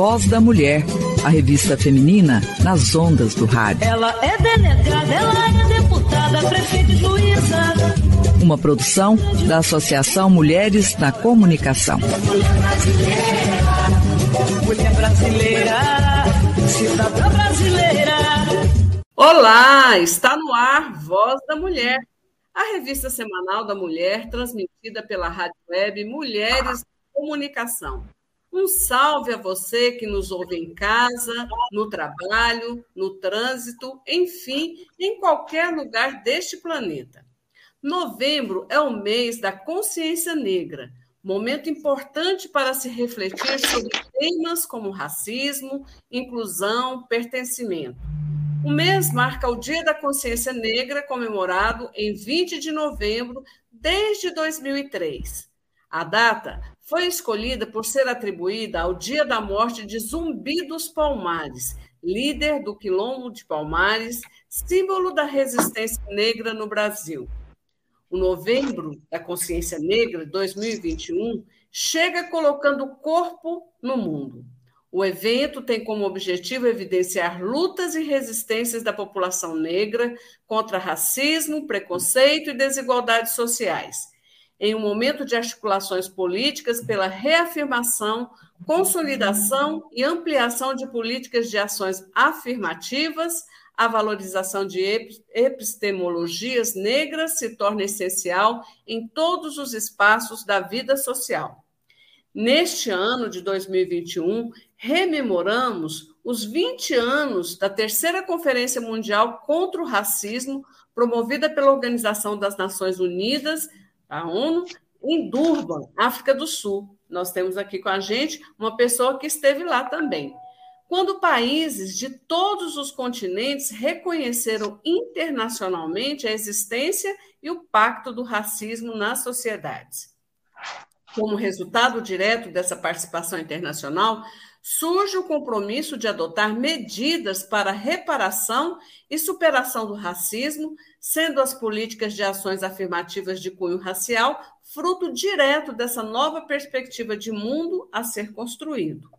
Voz da Mulher, a revista feminina nas ondas do rádio. Ela é delegada, ela é deputada, prefeita e juíza. Uma produção da Associação Mulheres na Comunicação. Mulher brasileira, mulher brasileira, cidadã brasileira. Olá, está no ar Voz da Mulher, a revista semanal da mulher transmitida pela rádio web Mulheres Comunicação. Um salve a você que nos ouve em casa, no trabalho, no trânsito, enfim, em qualquer lugar deste planeta. Novembro é o mês da consciência negra, momento importante para se refletir sobre temas como racismo, inclusão, pertencimento. O mês marca o Dia da Consciência Negra, comemorado em 20 de novembro desde 2003. A data foi escolhida por ser atribuída ao dia da morte de Zumbi dos Palmares, líder do Quilombo de Palmares, símbolo da resistência negra no Brasil. O Novembro da Consciência Negra 2021 chega colocando o corpo no mundo. O evento tem como objetivo evidenciar lutas e resistências da população negra contra racismo, preconceito e desigualdades sociais em um momento de articulações políticas pela reafirmação, consolidação e ampliação de políticas de ações afirmativas, a valorização de epistemologias negras se torna essencial em todos os espaços da vida social. Neste ano de 2021, rememoramos os 20 anos da terceira Conferência Mundial contra o Racismo, promovida pela Organização das Nações Unidas a ONU, em Durban, África do Sul. Nós temos aqui com a gente uma pessoa que esteve lá também. Quando países de todos os continentes reconheceram internacionalmente a existência e o pacto do racismo nas sociedades. Como resultado direto dessa participação internacional, surge o compromisso de adotar medidas para reparação e superação do racismo, sendo as políticas de ações afirmativas de cunho racial fruto direto dessa nova perspectiva de mundo a ser construído.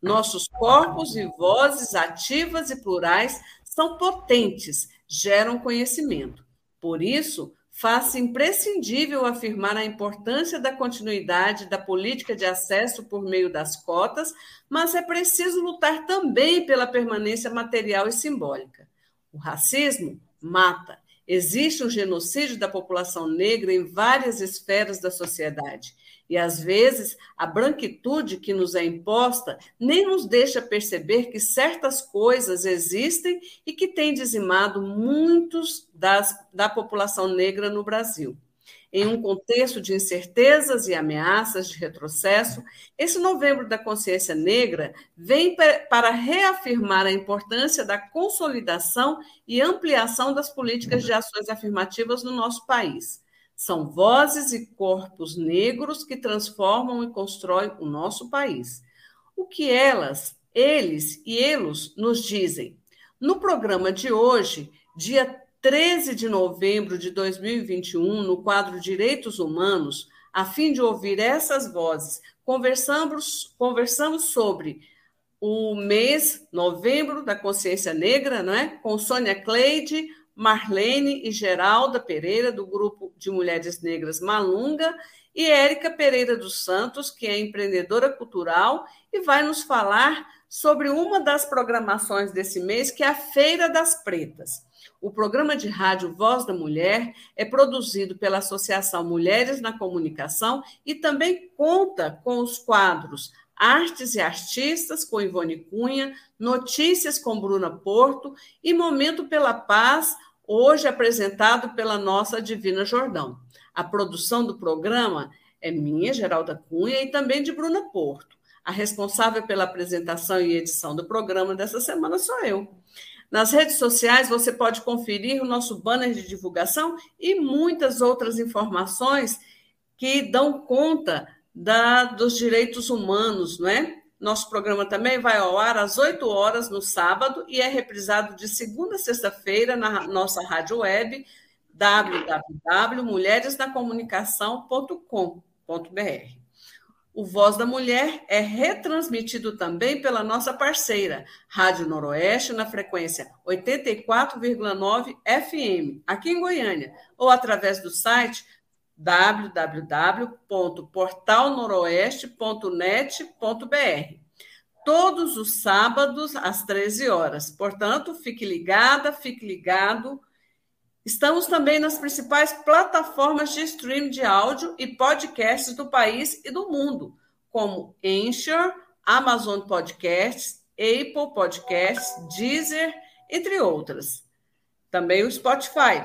Nossos corpos e vozes ativas e plurais são potentes, geram conhecimento. Por isso, faz-se imprescindível afirmar a importância da continuidade da política de acesso por meio das cotas, mas é preciso lutar também pela permanência material e simbólica. O racismo mata. Existe um genocídio da população negra em várias esferas da sociedade. E às vezes a branquitude que nos é imposta nem nos deixa perceber que certas coisas existem e que têm dizimado muitos das, da população negra no Brasil. Em um contexto de incertezas e ameaças de retrocesso, esse Novembro da Consciência Negra vem para reafirmar a importância da consolidação e ampliação das políticas de ações afirmativas no nosso país são vozes e corpos negros que transformam e constroem o nosso país. O que elas, eles e eles nos dizem? No programa de hoje, dia 13 de novembro de 2021, no quadro Direitos Humanos, a fim de ouvir essas vozes, conversamos, conversamos sobre o mês novembro da consciência negra, não é? Com Sônia Cleide, Marlene e Geralda Pereira, do grupo de mulheres negras Malunga, e Érica Pereira dos Santos, que é empreendedora cultural e vai nos falar sobre uma das programações desse mês, que é a Feira das Pretas. O programa de rádio Voz da Mulher é produzido pela Associação Mulheres na Comunicação e também conta com os quadros Artes e Artistas com Ivone Cunha, Notícias com Bruna Porto e Momento pela Paz, hoje apresentado pela nossa Divina Jordão. A produção do programa é minha, Geralda Cunha, e também de Bruna Porto. A responsável pela apresentação e edição do programa dessa semana sou eu. Nas redes sociais você pode conferir o nosso banner de divulgação e muitas outras informações que dão conta da, dos direitos humanos, não é? Nosso programa também vai ao ar às 8 horas no sábado e é reprisado de segunda a sexta-feira na nossa rádio web www.mulheresnacomunicação.com.br. O Voz da Mulher é retransmitido também pela nossa parceira, Rádio Noroeste, na frequência 84,9 FM, aqui em Goiânia, ou através do site www.portalnoroeste.net.br. Todos os sábados, às 13 horas. Portanto, fique ligada, fique ligado. Estamos também nas principais plataformas de streaming de áudio e podcasts do país e do mundo, como Anchor, Amazon Podcasts, Apple Podcasts, Deezer, entre outras. Também o Spotify.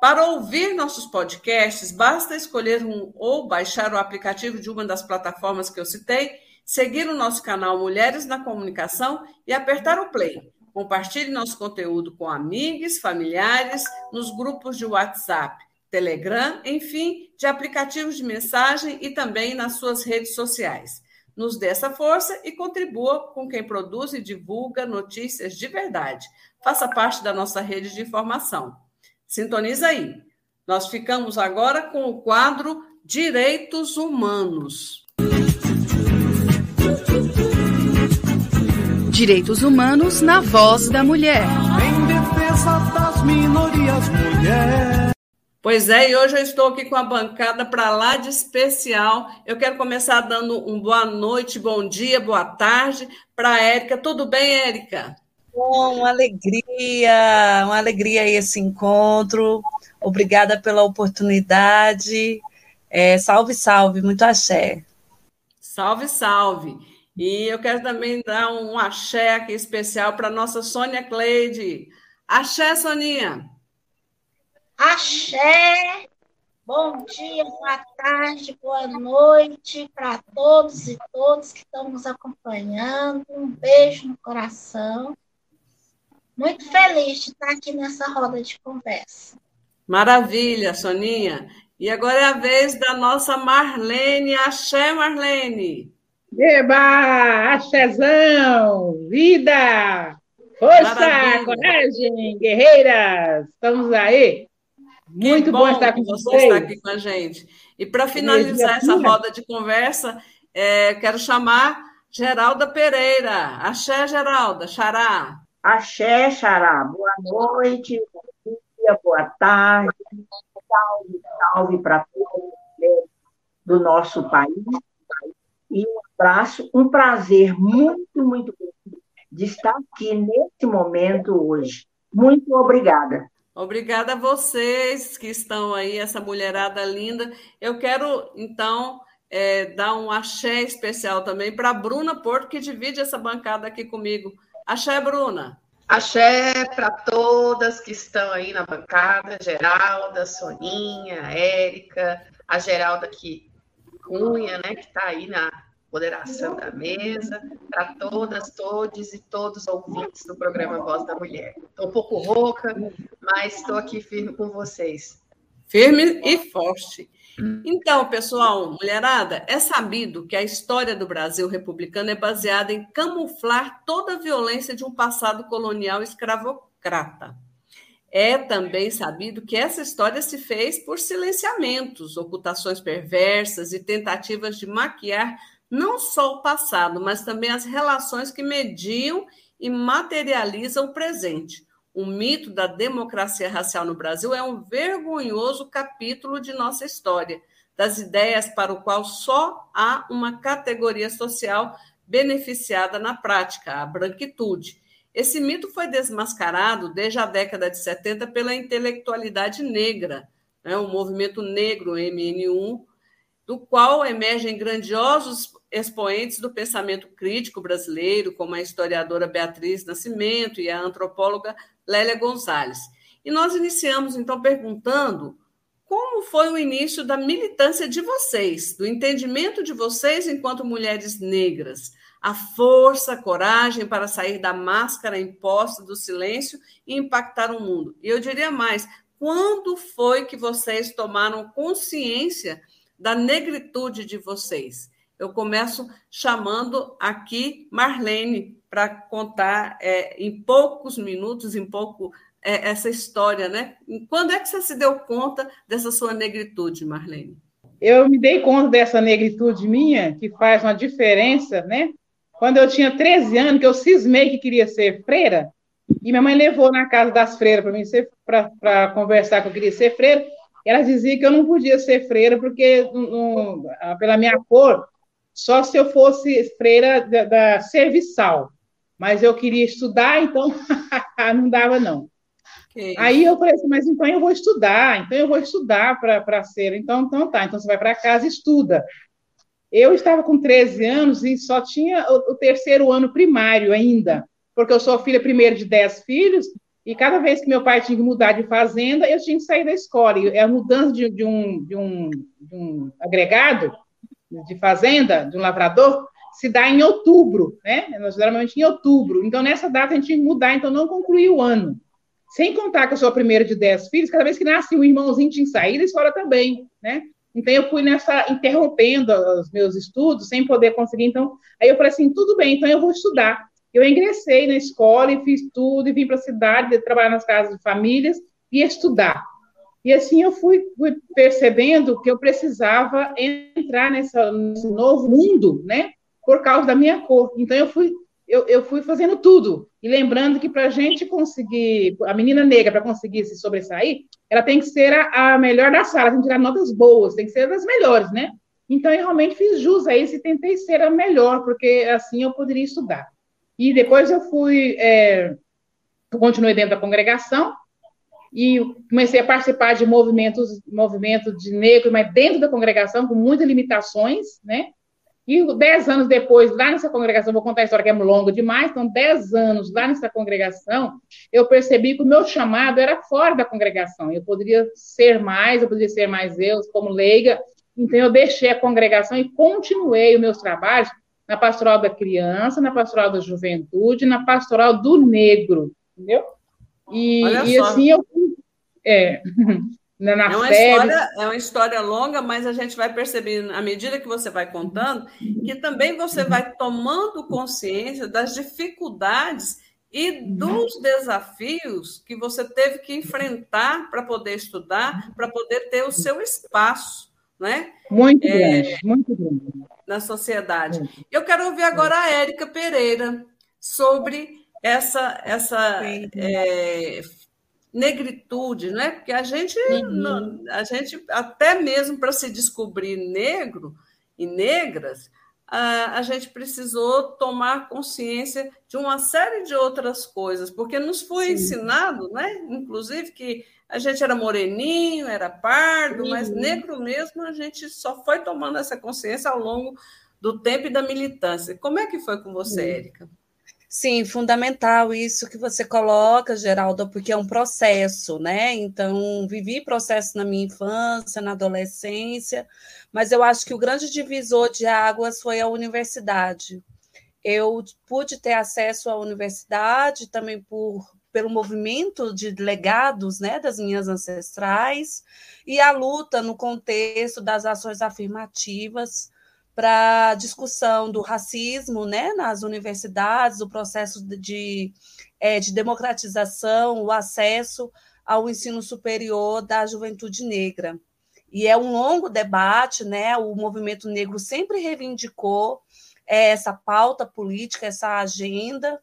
Para ouvir nossos podcasts, basta escolher um ou baixar o aplicativo de uma das plataformas que eu citei, seguir o nosso canal Mulheres na Comunicação e apertar o play. Compartilhe nosso conteúdo com amigos, familiares, nos grupos de WhatsApp, Telegram, enfim, de aplicativos de mensagem e também nas suas redes sociais. Nos dê essa força e contribua com quem produz e divulga notícias de verdade. Faça parte da nossa rede de informação. Sintoniza aí. Nós ficamos agora com o quadro Direitos Humanos. Direitos Humanos na voz da mulher. Em defesa das minorias, mulher. Pois é, e hoje eu estou aqui com a bancada para lá de especial. Eu quero começar dando um boa noite, bom dia, boa tarde para a Érica. Tudo bem, Érica? Bom, uma alegria, uma alegria esse encontro. Obrigada pela oportunidade. É, salve, salve, muito axé. Salve, salve. E eu quero também dar um axé aqui especial para nossa Sônia Cleide. Axé, Soninha. Axé. Bom dia, boa tarde, boa noite para todos e todas que estão nos acompanhando. Um beijo no coração. Muito feliz de estar aqui nessa roda de conversa. Maravilha, Soninha. E agora é a vez da nossa Marlene. Axé, Marlene. Eba! Axézão! Vida! Força! Maravilha. Coragem! Guerreiras! Estamos aí! Muito Que bom, estar com você vocês. está aqui com a gente. E para finalizar essa roda de conversa, é, quero chamar Geralda Pereira. Axé, Geralda. Xará. Axé, Xará, boa noite, bom dia, boa tarde, salve, salve para mulheres do nosso país. E um abraço, um prazer muito, muito grande de estar aqui nesse momento hoje. Muito obrigada. Obrigada a vocês que estão aí, essa mulherada linda. Eu quero, então, é, dar um axé especial também para a Bruna Porto, que divide essa bancada aqui comigo. Axé, Bruna. Axé para todas que estão aí na bancada, Geralda, Soninha, Érica, a Geralda que Cunha, né, que está aí na moderação da mesa, para todas, todos e todos os ouvintes do programa Voz da Mulher. Estou um pouco rouca, mas estou aqui firme com vocês. Firme e forte. Então, pessoal, mulherada, é sabido que a história do Brasil republicano é baseada em camuflar toda a violência de um passado colonial escravocrata. É também sabido que essa história se fez por silenciamentos, ocultações perversas e tentativas de maquiar não só o passado, mas também as relações que mediam e materializam o presente. O mito da democracia racial no Brasil é um vergonhoso capítulo de nossa história, das ideias para o qual só há uma categoria social beneficiada na prática, a branquitude. Esse mito foi desmascarado desde a década de 70 pela intelectualidade negra, né, o movimento negro MN1, do qual emergem grandiosos expoentes do pensamento crítico brasileiro, como a historiadora Beatriz Nascimento e a antropóloga Lélia Gonzalez. E nós iniciamos, então, perguntando como foi o início da militância de vocês, do entendimento de vocês enquanto mulheres negras, a força, a coragem para sair da máscara imposta do silêncio e impactar o mundo. E eu diria mais, quando foi que vocês tomaram consciência da negritude de vocês? Eu começo chamando aqui Marlene para contar é, em poucos minutos, em pouco é, essa história, né? Quando é que você se deu conta dessa sua negritude, Marlene? eu me dei conta dessa negritude minha, que faz uma diferença, né? Quando eu tinha 13 anos, que eu cismei que queria ser freira, e minha mãe levou na casa das freiras para mim para conversar que eu queria ser freira. Ela dizia que eu não podia ser freira porque um, pela minha cor, só se eu fosse freira da, da serviçal. Mas eu queria estudar, então não dava não. Okay. Aí eu falei assim, mas então eu vou estudar, então eu vou estudar para ser. Então, então tá, então você vai para casa e estuda. Eu estava com 13 anos e só tinha o, o terceiro ano primário ainda porque eu sou filha primeiro de dez filhos, e cada vez que meu pai tinha que mudar de fazenda, eu tinha que sair da escola. E a mudança de, de, um, de, um, de um agregado de fazenda, de um lavrador, se dá em outubro, né? Geralmente em outubro. Então, nessa data, a gente que mudar, então não concluí o ano. Sem contar que eu sou a primeira de dez filhos, cada vez que nasce um irmãozinho tinha sair da escola também, né? Então, eu fui nessa, interrompendo os meus estudos, sem poder conseguir. Então, aí eu falei assim: tudo bem, então eu vou estudar. Eu ingressei na escola e fiz tudo, e vim para a cidade, trabalhar nas casas de famílias e estudar. E assim eu fui, fui percebendo que eu precisava entrar nessa, nesse novo mundo, né? Por causa da minha cor. Então eu fui, eu, eu fui fazendo tudo. E lembrando que para a gente conseguir, a menina negra, para conseguir se sobressair, ela tem que ser a, a melhor da sala, tem que tirar notas boas, tem que ser das melhores, né? Então eu realmente fiz jus a isso e tentei ser a melhor, porque assim eu poderia estudar. E depois eu fui, é, continuei dentro da congregação e comecei a participar de movimentos, movimento de negro, mas dentro da congregação, com muitas limitações, né? E dez anos depois, lá nessa congregação, vou contar a história que é longa demais, então, dez anos lá nessa congregação, eu percebi que o meu chamado era fora da congregação. Eu poderia ser mais, eu poderia ser mais eu, como leiga. Então, eu deixei a congregação e continuei os meus trabalhos na pastoral da criança, na pastoral da juventude, na pastoral do negro, entendeu? E, e assim eu é, na, na é, uma história, é uma história longa, mas a gente vai percebendo, à medida que você vai contando, que também você vai tomando consciência das dificuldades e dos desafios que você teve que enfrentar para poder estudar, para poder ter o seu espaço, né? Muito é, grande, muito grande na sociedade. Eu quero ouvir agora a Érica Pereira sobre essa, essa é, negritude, né? Porque a gente, uhum. a gente até mesmo para se descobrir negro e negras, a, a gente precisou tomar consciência de uma série de outras coisas, porque nos foi Sim. ensinado, né? Inclusive que a gente era moreninho, era pardo, uhum. mas negro mesmo, a gente só foi tomando essa consciência ao longo do tempo e da militância. Como é que foi com você, Érica? Sim, fundamental isso que você coloca, Geralda, porque é um processo, né? Então, vivi processo na minha infância, na adolescência, mas eu acho que o grande divisor de águas foi a universidade. Eu pude ter acesso à universidade também por pelo movimento de legados né, das minhas ancestrais e a luta no contexto das ações afirmativas para discussão do racismo né, nas universidades, o processo de, é, de democratização, o acesso ao ensino superior da juventude negra. E é um longo debate, né? O movimento negro sempre reivindicou é, essa pauta política, essa agenda,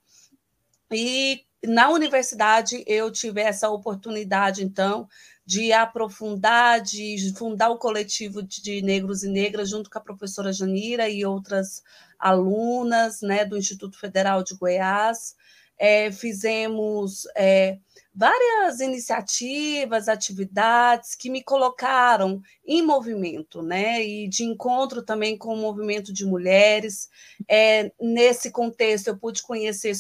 e na universidade eu tive essa oportunidade, então, de aprofundar, de fundar o coletivo de negros e negras junto com a professora Janira e outras alunas né, do Instituto Federal de Goiás. É, fizemos é, várias iniciativas, atividades que me colocaram em movimento, né? E de encontro também com o movimento de mulheres. É, nesse contexto, eu pude conhecer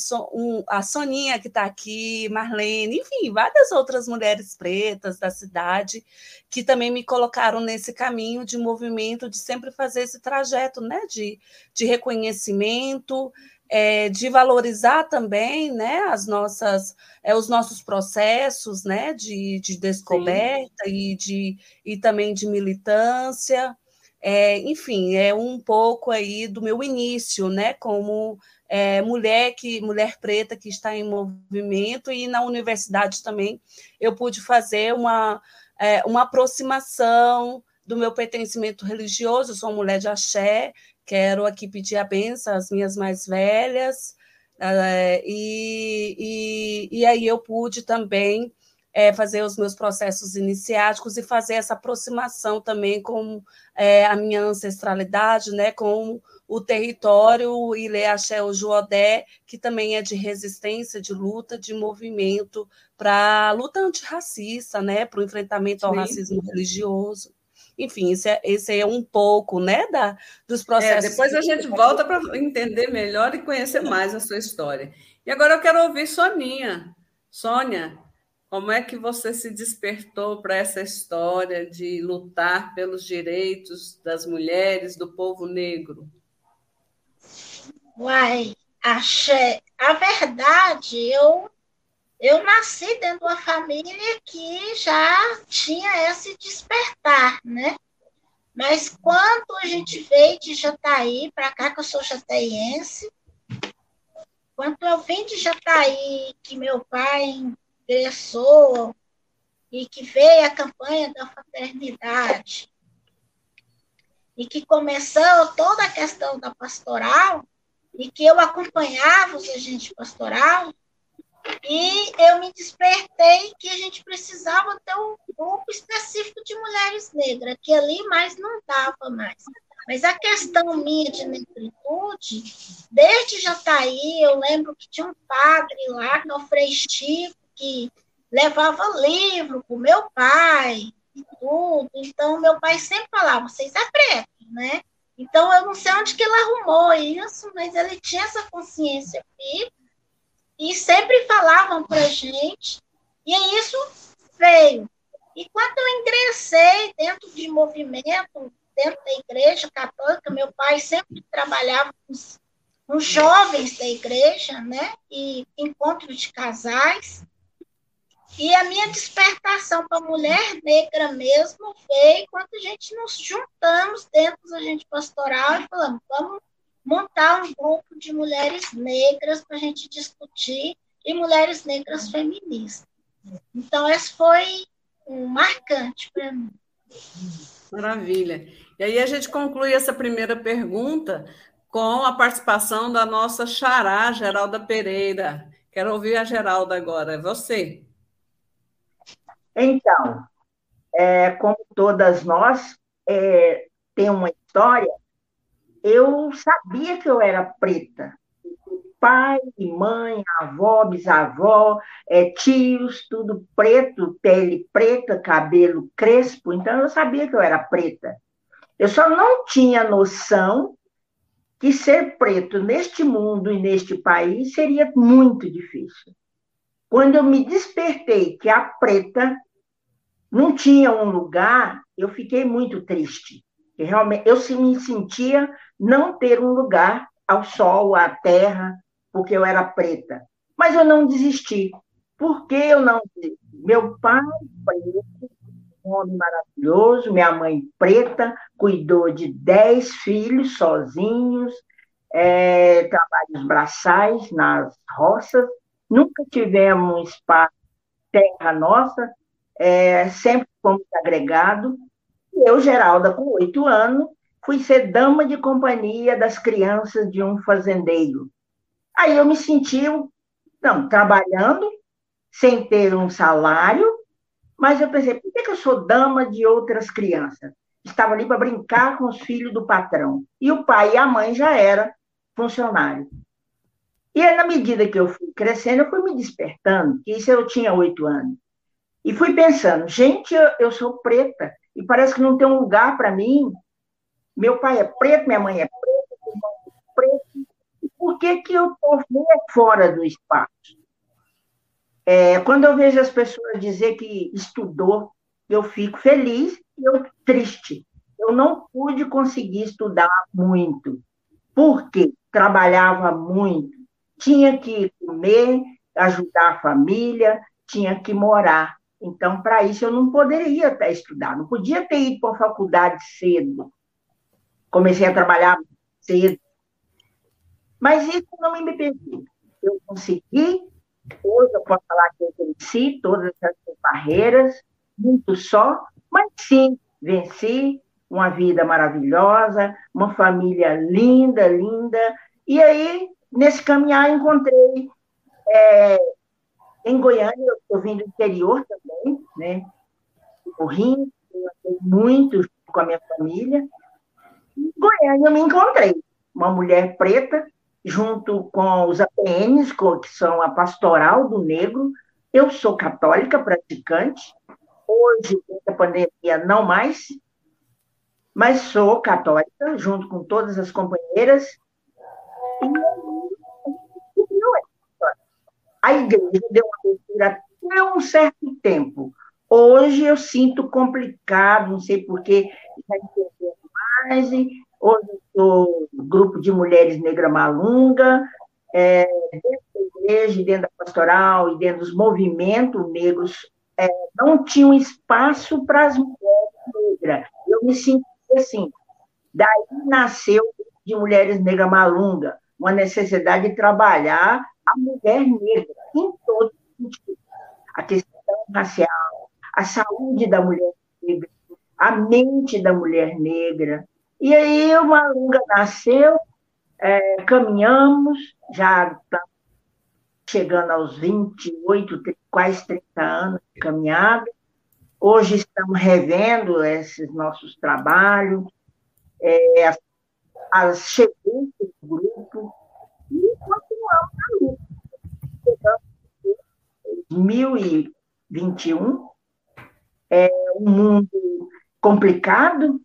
a Soninha, que está aqui, Marlene, enfim, várias outras mulheres pretas da cidade que também me colocaram nesse caminho de movimento, de sempre fazer esse trajeto, né? De, de reconhecimento é, de valorizar também né, as nossas, é, os nossos processos né, de, de descoberta e, de, e também de militância. É, enfim, é um pouco aí do meu início, né, como é, mulher que mulher preta que está em movimento e na universidade também eu pude fazer uma, é, uma aproximação do meu pertencimento religioso, eu sou mulher de axé, quero aqui pedir a benção às minhas mais velhas, uh, e, e, e aí eu pude também é, fazer os meus processos iniciáticos e fazer essa aproximação também com é, a minha ancestralidade, né, com o território Ilê Axé Juodé, que também é de resistência, de luta, de movimento para luta antirracista, né, para o enfrentamento ao Sim. racismo religioso. Enfim, esse é, esse é um pouco né, da, dos é, processos. É, depois a gente volta para entender melhor e conhecer mais a sua história. E agora eu quero ouvir Soninha. Sônia, como é que você se despertou para essa história de lutar pelos direitos das mulheres, do povo negro? Uai, achei. A verdade, eu eu nasci dentro de uma família que já tinha esse despertar, né? Mas quando a gente veio de Jataí para cá, que eu sou jataiense, quando eu vim de Jataí, que meu pai ingressou e que veio a campanha da fraternidade e que começou toda a questão da pastoral e que eu acompanhava os agentes pastoral, e eu me despertei que a gente precisava ter um grupo específico de mulheres negras, que ali mais não dava mais. Mas a questão minha de negritude, desde Jataí, eu lembro que tinha um padre lá, que é o Frei Chico, que levava livro para o meu pai e tudo. Então, meu pai sempre falava, vocês é preto, né? Então, eu não sei onde que ele arrumou isso, mas ele tinha essa consciência viva e sempre falavam para gente, e isso veio. E quando eu ingressei dentro de movimento, dentro da igreja católica, meu pai sempre trabalhava com os, com os jovens da igreja, né? E encontros de casais. E a minha despertação para mulher negra mesmo veio quando a gente nos juntamos dentro do agente pastoral e falamos, vamos montar um grupo de mulheres negras para a gente discutir e mulheres negras feministas. Então, esse foi um marcante para mim. Maravilha. E aí a gente conclui essa primeira pergunta com a participação da nossa xará, Geralda Pereira. Quero ouvir a Geralda agora. É você. Então, é, como todas nós, é, tem uma história eu sabia que eu era preta. Pai, mãe, avó, bisavó, é, tios, tudo preto, pele preta, cabelo crespo, então eu sabia que eu era preta. Eu só não tinha noção que ser preto neste mundo e neste país seria muito difícil. Quando eu me despertei que a preta não tinha um lugar, eu fiquei muito triste. Realmente, eu me sentia não ter um lugar ao sol, à terra, porque eu era preta. Mas eu não desisti. Por que eu não desisti? Meu pai, um homem maravilhoso, minha mãe preta, cuidou de dez filhos sozinhos, é, trabalhos braçais nas roças, nunca tivemos espaço terra nossa, é, sempre fomos agregados. Eu, Geralda, com oito anos, fui ser dama de companhia das crianças de um fazendeiro. Aí eu me senti, não, trabalhando, sem ter um salário, mas eu pensei, por que, eu sou dama de outras crianças? Estava ali para brincar com os filhos do patrão. E o pai e a mãe já eram funcionários. E aí, na medida que eu fui crescendo, eu fui me despertando, que isso eu tinha oito anos. E fui pensando, gente, eu, eu sou preta, e parece que não tem um lugar para mim meu pai é preto, minha mãe é preta, meu irmão é preto. Por que, que eu estou fora do espaço? É, quando eu vejo as pessoas dizer que estudou, eu fico feliz e eu triste. Eu não pude conseguir estudar muito. Porque trabalhava muito. Tinha que comer, ajudar a família, tinha que morar. Então, para isso, eu não poderia até estudar. Não podia ter ido para a faculdade cedo comecei a trabalhar cedo. Mas isso não me impediu. Eu consegui, hoje eu posso falar que eu venci todas essas barreiras, muito só, mas sim, venci, uma vida maravilhosa, uma família linda, linda. E aí, nesse caminhar, encontrei é, em Goiânia, eu estou vindo do interior também, né? O Rio, eu muito com a minha família. Em Goiânia, eu me encontrei uma mulher preta, junto com os APNs, que são a Pastoral do Negro. Eu sou católica praticante, hoje, com a pandemia, não mais, mas sou católica, junto com todas as companheiras. E a igreja deu uma abertura até um certo tempo. Hoje eu sinto complicado, não sei porquê, já mais. Hoje eu sou grupo de mulheres negra malunga, é, dentro da igreja, dentro da pastoral e dentro dos movimentos negros, é, não tinha um espaço para as mulheres negras. Eu me senti assim. Daí nasceu de mulheres negras malunga, uma necessidade de trabalhar a mulher negra em todo sentido. A questão racial, a saúde da mulher negra, a mente da mulher negra. E aí o Malunga nasceu, é, caminhamos, já tá chegando aos 28, quase 30 anos de caminhada. Hoje estamos revendo esses nossos trabalhos, é, as, as cheganças do grupo, continuamos na luta. 2021 é um mundo complicado.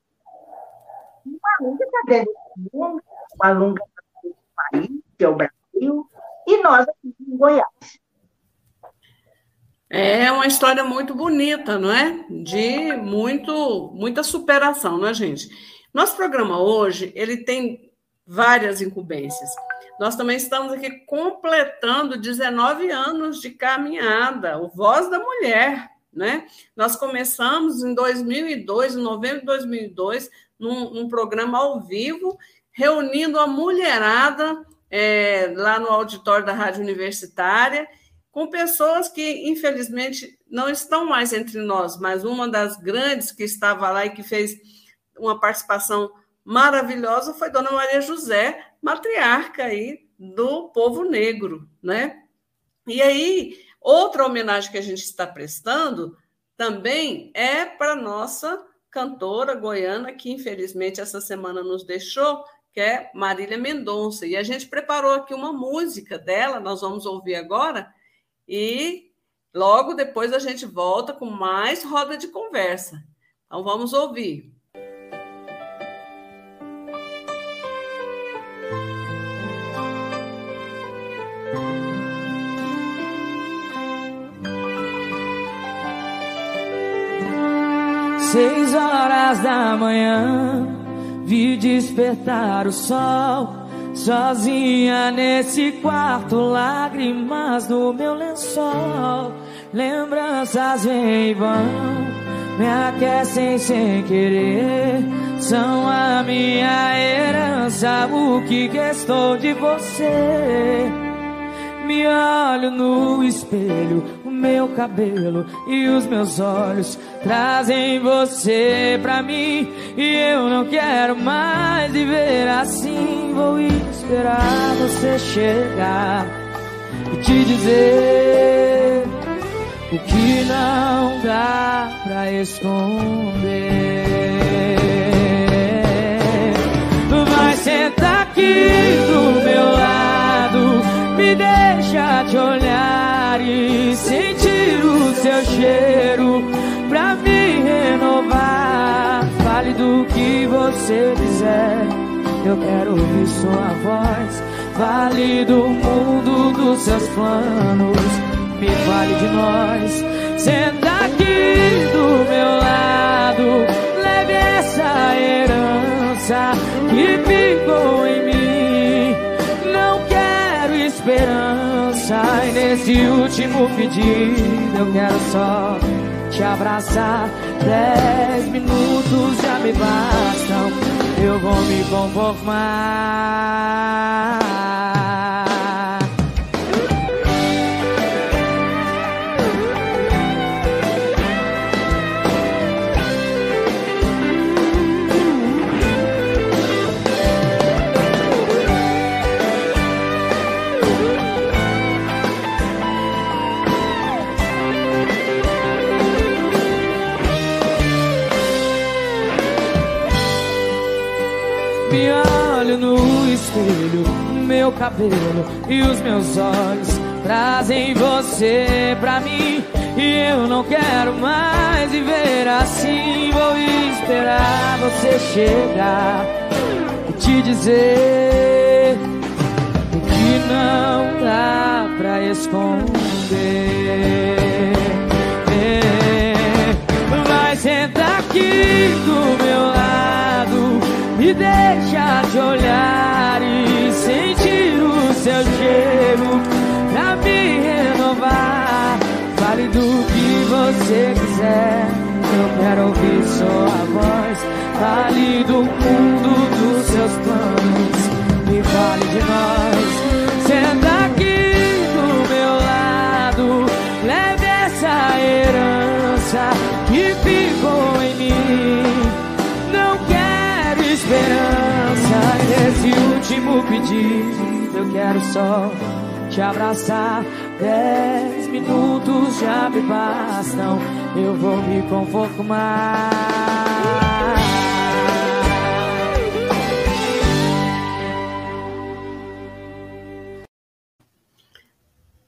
Uma longa está dentro do mundo, uma longa está do país, que é o Brasil, e nós aqui em Goiás. É uma história muito bonita, não é? De muito, muita superação, não é, gente? Nosso programa hoje, ele tem várias incumbências. Nós também estamos aqui completando 19 anos de caminhada, o Voz da Mulher, né? Nós começamos em 2002, em novembro de 2002, num, num programa ao vivo, reunindo a mulherada é, lá no auditório da Rádio Universitária, com pessoas que, infelizmente, não estão mais entre nós, mas uma das grandes que estava lá e que fez uma participação maravilhosa foi Dona Maria José, matriarca aí do povo negro, né? E aí, outra homenagem que a gente está prestando também é para nossa cantora goiana, que infelizmente essa semana nos deixou, que é Marília Mendonça. E a gente preparou aqui uma música dela, nós vamos ouvir agora, e logo depois a gente volta com mais roda de conversa. Então vamos ouvir. Seis horas da manhã, vi despertar o sol. Sozinha nesse quarto, lágrimas no meu lençol. Lembranças vêm e vão, me aquecem sem querer. São a minha herança, o que restou de você. Me olho no espelho, o meu cabelo e os meus olhos trazem você pra mim. E eu não quero mais viver assim. Vou esperar você chegar e te dizer o que não dá pra esconder. Vai sentar aqui do meu lado, me deixa te olhar e sentir o seu cheiro pra me renovar. Fale do que você quiser, eu quero ouvir sua voz. Fale do mundo dos seus planos, me fale de nós. Senta aqui do meu lado, leve essa herança que ficou em mim. Esperança, e nesse último pedido eu quero só te abraçar. Dez minutos já me bastam, eu vou me conformar. Meu cabelo e os meus olhos trazem você pra mim. E eu não quero mais viver assim. Vou esperar você chegar e te dizer que não dá pra esconder. Vai sentar aqui do meu lado, me deixa te olhar e o seu cheiro pra me renovar. Fale do que você quiser, eu quero ouvir sua voz. Fale do mundo dos seus planos, me fale de nós. Senta aqui do meu lado, leve essa herança que ficou em mim. Não quero esperança nesse último pedido. Eu quero só te abraçar. Dez minutos já me bastam. Eu vou me conformar.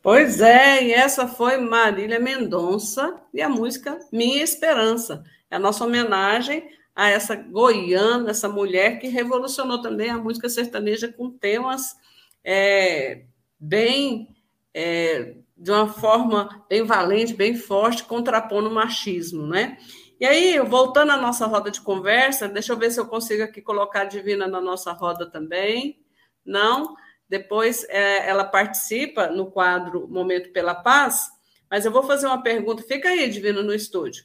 Pois é, e essa foi Marília Mendonça e a música Minha Esperança. É a nossa homenagem a essa goiana, essa mulher que revolucionou também a música sertaneja com temas é, bem, é, de uma forma bem valente, bem forte, contrapondo o machismo, né? E aí, voltando à nossa roda de conversa, deixa eu ver se eu consigo aqui colocar a Divina na nossa roda também. Não? Depois é, ela participa no quadro Momento pela Paz, mas eu vou fazer uma pergunta. Fica aí, Divino, no estúdio.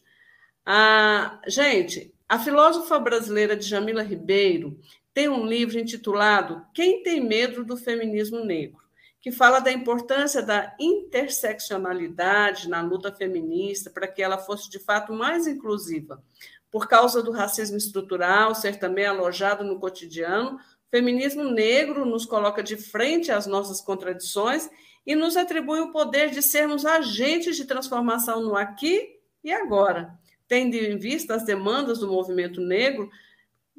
Ah, gente, a filósofa brasileira Djamila Ribeiro tem um livro intitulado Quem tem medo do feminismo negro, que fala da importância da interseccionalidade na luta feminista para que ela fosse de fato mais inclusiva. Por causa do racismo estrutural ser também alojado no cotidiano, feminismo negro nos coloca de frente às nossas contradições e nos atribui o poder de sermos agentes de transformação no aqui e agora. Tendo em vista as demandas do movimento negro,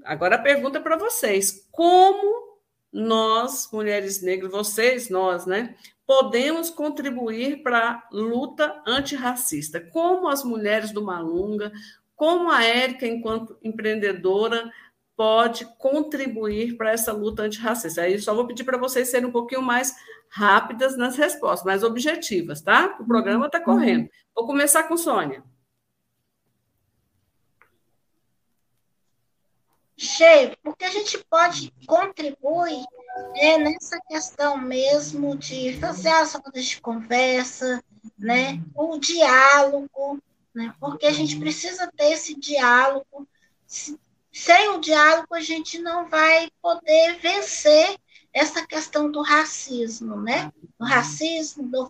agora a pergunta para vocês: como nós, mulheres negras, vocês, nós, né, podemos contribuir para a luta antirracista? Como as mulheres do Malunga, como a Érica, enquanto empreendedora, pode contribuir para essa luta antirracista. Aí só vou pedir para vocês serem um pouquinho mais rápidas nas respostas, mais objetivas, tá? O programa está correndo. Vou começar com Sônia. Cheio, porque a gente pode contribuir né, nessa questão mesmo de fazer as rodas de conversa, né, o diálogo, né, porque a gente precisa ter esse diálogo sem o diálogo, a gente não vai poder vencer essa questão do racismo, né? Do racismo, da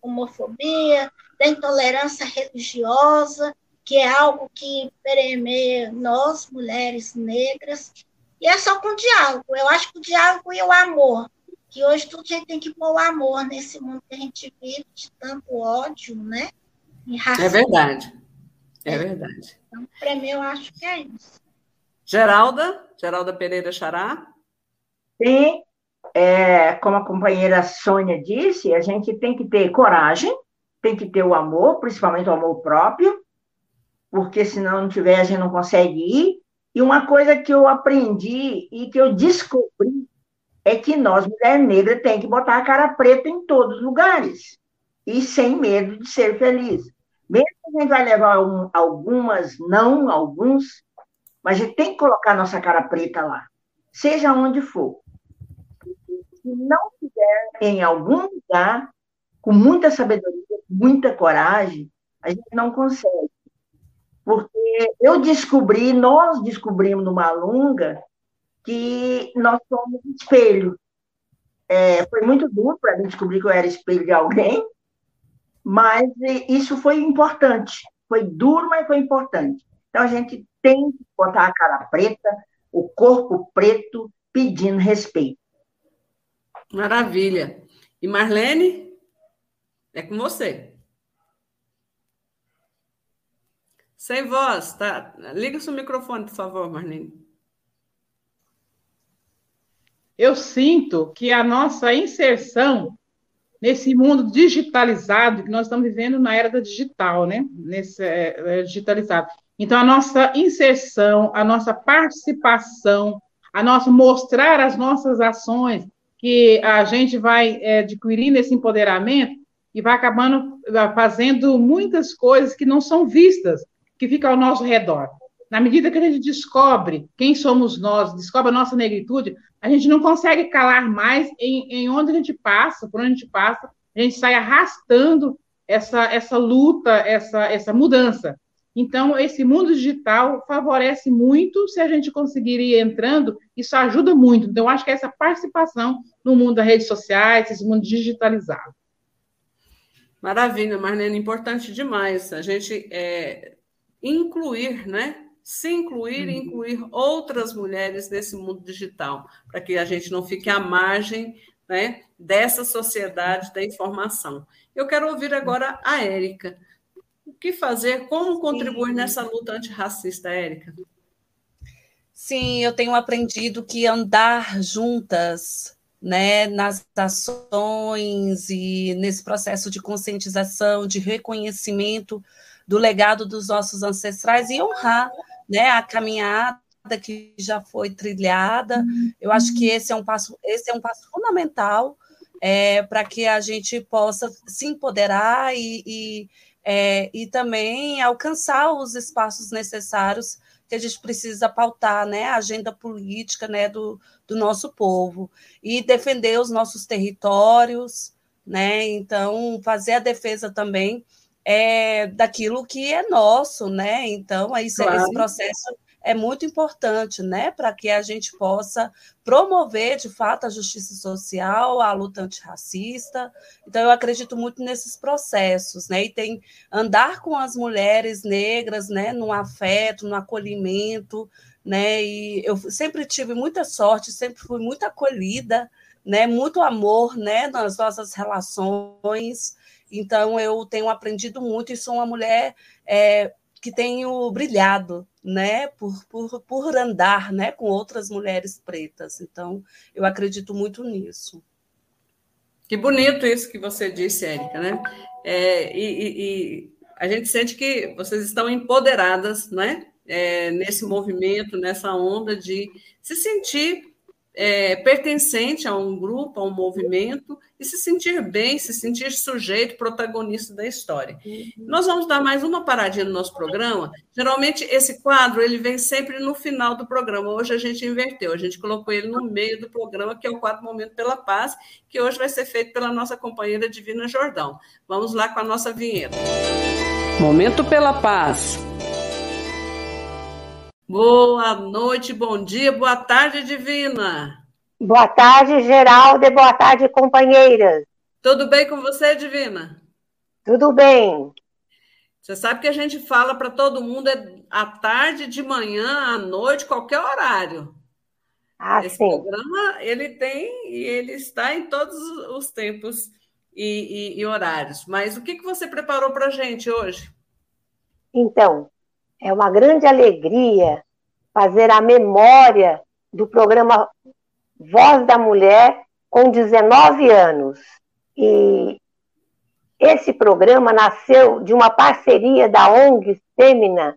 homofobia, da intolerância religiosa, que é algo que permeia nós, mulheres negras. E é só com o diálogo. Eu acho que o diálogo e o amor, que hoje tudo a gente tem que pôr o amor nesse mundo que a gente vive, de tanto ódio, né? É verdade. É verdade. Então, para mim, eu acho que é isso. Geralda, Geralda Pereira Xará. Sim, é, como a companheira Sônia disse, a gente tem que ter coragem, tem que ter o amor, principalmente o amor próprio, porque senão não tiver, a gente não consegue ir. E uma coisa que eu aprendi e que eu descobri é que nós, mulher negra, tem que botar a cara preta em todos os lugares e sem medo de ser feliz. Mesmo que a gente vai levar um, algumas não, alguns, mas a gente tem que colocar nossa cara preta lá, seja onde for. Se não tiver em algum lugar, com muita sabedoria, muita coragem, a gente não consegue. Porque eu descobri, nós descobrimos no Malunga, que nós somos espelho. É, foi muito duro para mim descobrir que eu era espelho de alguém, mas isso foi importante. Foi duro, mas foi importante. Então, a gente tem que botar a cara preta, o corpo preto, pedindo respeito. Maravilha. E Marlene, é com você. Sem voz, tá? Liga seu microfone, por favor, Marlene. eu sinto que a nossa inserção nesse mundo digitalizado, que nós estamos vivendo na era da digital, né? Nesse é, é, digitalizado. Então, a nossa inserção, a nossa participação, a nossa mostrar as nossas ações, que a gente vai é, adquirindo esse empoderamento e vai acabando é, fazendo muitas coisas que não são vistas, que ficam ao nosso redor. Na medida que a gente descobre quem somos nós, descobre a nossa negritude, a gente não consegue calar mais em, em onde a gente passa, por onde a gente passa, a gente sai arrastando essa, essa luta, essa, essa mudança. Então, esse mundo digital favorece muito se a gente conseguir ir entrando, isso ajuda muito. Então, acho que essa participação no mundo das redes sociais, esse mundo digitalizado. Maravilha, Marlene, importante demais a gente é, incluir, né? Se incluir e uhum. incluir outras mulheres nesse mundo digital, para que a gente não fique à margem né, dessa sociedade da informação. Eu quero ouvir agora a Érica. O que fazer? Como contribuir nessa luta antirracista, Érica? Sim, eu tenho aprendido que andar juntas, né, nas ações e nesse processo de conscientização, de reconhecimento do legado dos nossos ancestrais e honrar, né, a caminhada que já foi trilhada. Eu acho que esse é um passo, esse é um passo fundamental é, para que a gente possa se empoderar e, e é, e também alcançar os espaços necessários que a gente precisa pautar, né, a agenda política, né, do, do nosso povo e defender os nossos territórios, né, então fazer a defesa também é, daquilo que é nosso, né, então aí claro. esse processo é muito importante, né, para que a gente possa promover de fato a justiça social, a luta antirracista. Então, eu acredito muito nesses processos, né, e tem andar com as mulheres negras, né, no afeto, no acolhimento, né, e eu sempre tive muita sorte, sempre fui muito acolhida, né, muito amor, né, nas nossas relações. Então, eu tenho aprendido muito e sou uma mulher é, que tenho brilhado, né, por, por, por andar, né, com outras mulheres pretas. Então, eu acredito muito nisso. Que bonito isso que você disse, Érica, né? É, e, e, a gente sente que vocês estão empoderadas, né? É, nesse movimento, nessa onda de se sentir é, pertencente a um grupo, a um movimento, e se sentir bem, se sentir sujeito, protagonista da história. Uhum. Nós vamos dar mais uma paradinha no nosso programa. Geralmente, esse quadro ele vem sempre no final do programa. Hoje a gente inverteu, a gente colocou ele no meio do programa, que é o quadro Momento pela Paz, que hoje vai ser feito pela nossa companheira Divina Jordão. Vamos lá com a nossa vinheta. Momento pela Paz. Boa noite, bom dia, boa tarde, Divina. Boa tarde, Geraldo, e boa tarde, companheiras. Tudo bem com você, Divina? Tudo bem. Você sabe que a gente fala para todo mundo é à tarde, de manhã, à noite, qualquer horário. Ah, Esse sim. programa, ele tem e ele está em todos os tempos e, e, e horários. Mas o que, que você preparou para a gente hoje? Então, é uma grande alegria fazer a memória do programa Voz da Mulher com 19 anos. E esse programa nasceu de uma parceria da ONG Semina,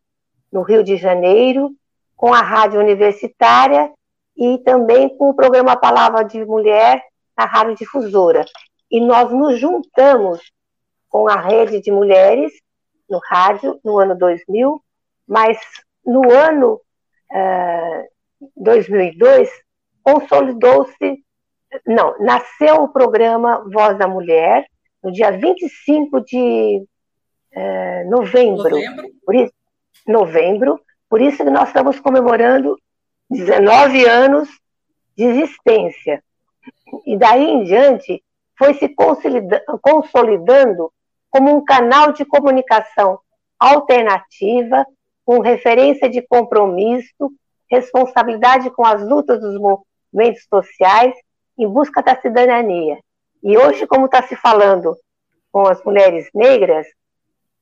no Rio de Janeiro, com a Rádio Universitária e também com o programa Palavra de Mulher na Rádio Difusora. E nós nos juntamos com a rede de mulheres no rádio no ano 2000 mas no ano uh, 2002 consolidou-se, não, nasceu o programa Voz da Mulher no dia 25 de uh, novembro. Novembro. Por isso, novembro. Por isso que nós estamos comemorando 19 anos de existência. E daí em diante foi se consolidando como um canal de comunicação alternativa com referência de compromisso, responsabilidade com as lutas dos movimentos sociais em busca da cidadania. E hoje, como está se falando com as mulheres negras,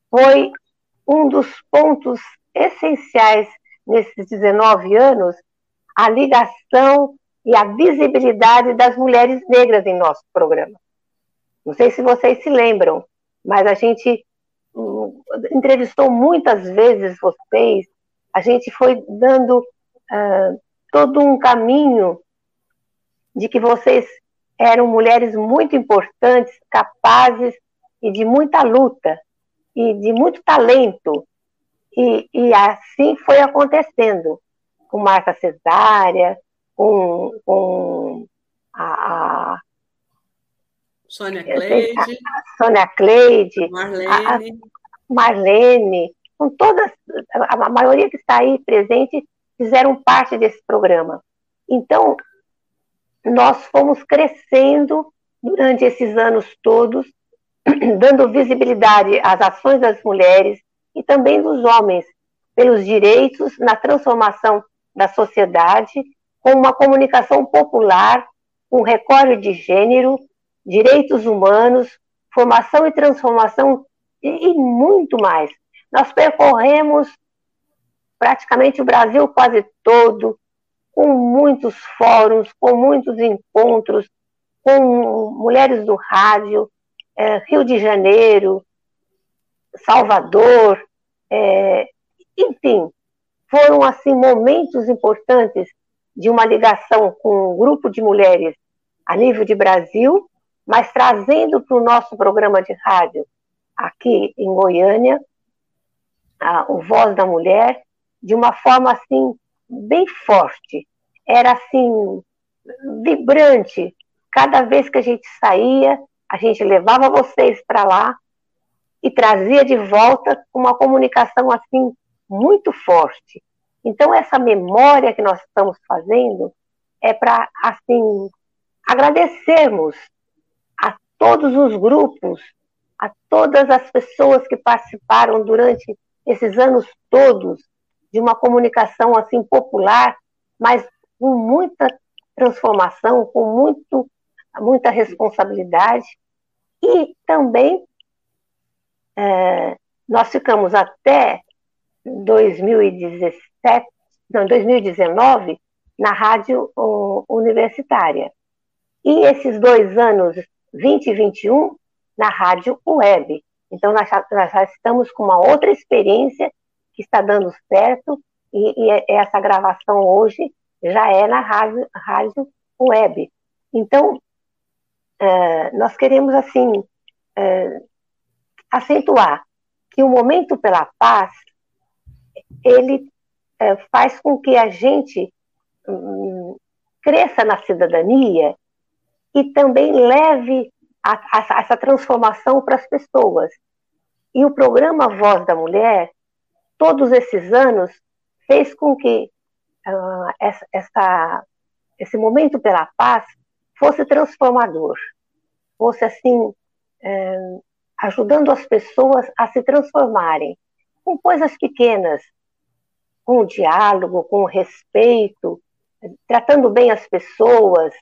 foi um dos pontos essenciais nesses 19 anos a ligação e a visibilidade das mulheres negras em nosso programa. Não sei se vocês se lembram, mas a gente entrevistou muitas vezes vocês, a gente foi dando uh, todo um caminho de que vocês eram mulheres muito importantes, capazes e de muita luta e de muito talento. E, e assim foi acontecendo com Marta Cesária, com, com a, a Sônia Cleide, a, Sônia Cleide, Marlene. A, Marlene, com todas, a, maioria que está aí presente fizeram parte desse programa. Então, nós fomos crescendo durante esses anos todos, dando visibilidade às ações das mulheres e também dos homens, pelos direitos na transformação da sociedade, com uma comunicação popular, com recorde de gênero, direitos humanos, formação e transformação e, e muito mais. Nós percorremos praticamente o Brasil quase todo, com muitos fóruns, com muitos encontros, com mulheres do rádio, é, Rio de Janeiro, Salvador, é, enfim, foram assim momentos importantes de uma ligação com um grupo de mulheres a nível de Brasil, mas trazendo para o nosso programa de rádio aqui em Goiânia a, o Voz da Mulher de uma forma assim bem forte. Era assim vibrante. Cada vez que a gente saía, a gente levava vocês para lá e trazia de volta uma comunicação assim muito forte. Então, essa memória que nós estamos fazendo é para, assim, agradecermos todos os grupos, a todas as pessoas que participaram durante esses anos todos de uma comunicação, assim, popular, mas com muita transformação, com muito, muita responsabilidade. E também é, nós ficamos até 2017, não, 2019, na rádio universitária. E esses dois anos, 20 e 21, na rádio web. Então, nós já, nós já estamos com uma outra experiência que está dando certo, e, e essa gravação hoje já é na rádio, rádio web. Então, é, nós queremos, assim, é, acentuar que o Momento pela Paz ele é, faz com que a gente hum, cresça na cidadania e também leve a, a, essa transformação para as pessoas. E o programa Voz da Mulher, todos esses anos, fez com que uh, essa, essa, esse momento pela paz fosse transformador, fosse assim, é, ajudando as pessoas a se transformarem com coisas pequenas, com o diálogo, com o respeito, tratando bem as pessoas,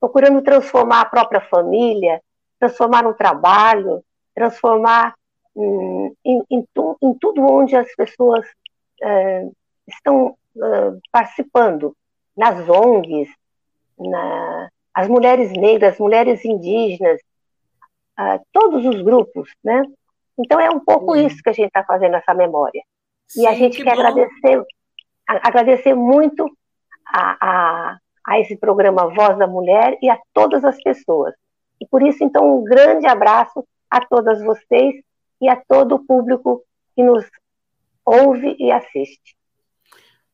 procurando transformar a própria família, transformar no trabalho, transformar em, em, em, tu, em tudo onde as pessoas é, estão é, participando, nas ONGs, na, as mulheres negras, as mulheres indígenas, é, todos os grupos, né? Então é um pouco Sim. isso que a gente está fazendo essa memória. Sim, e a gente que quer agradecer, agradecer muito a, a, a esse programa Voz da Mulher e a todas as pessoas. E por isso, então, um grande abraço a todas vocês e a todo o público que nos ouve e assiste.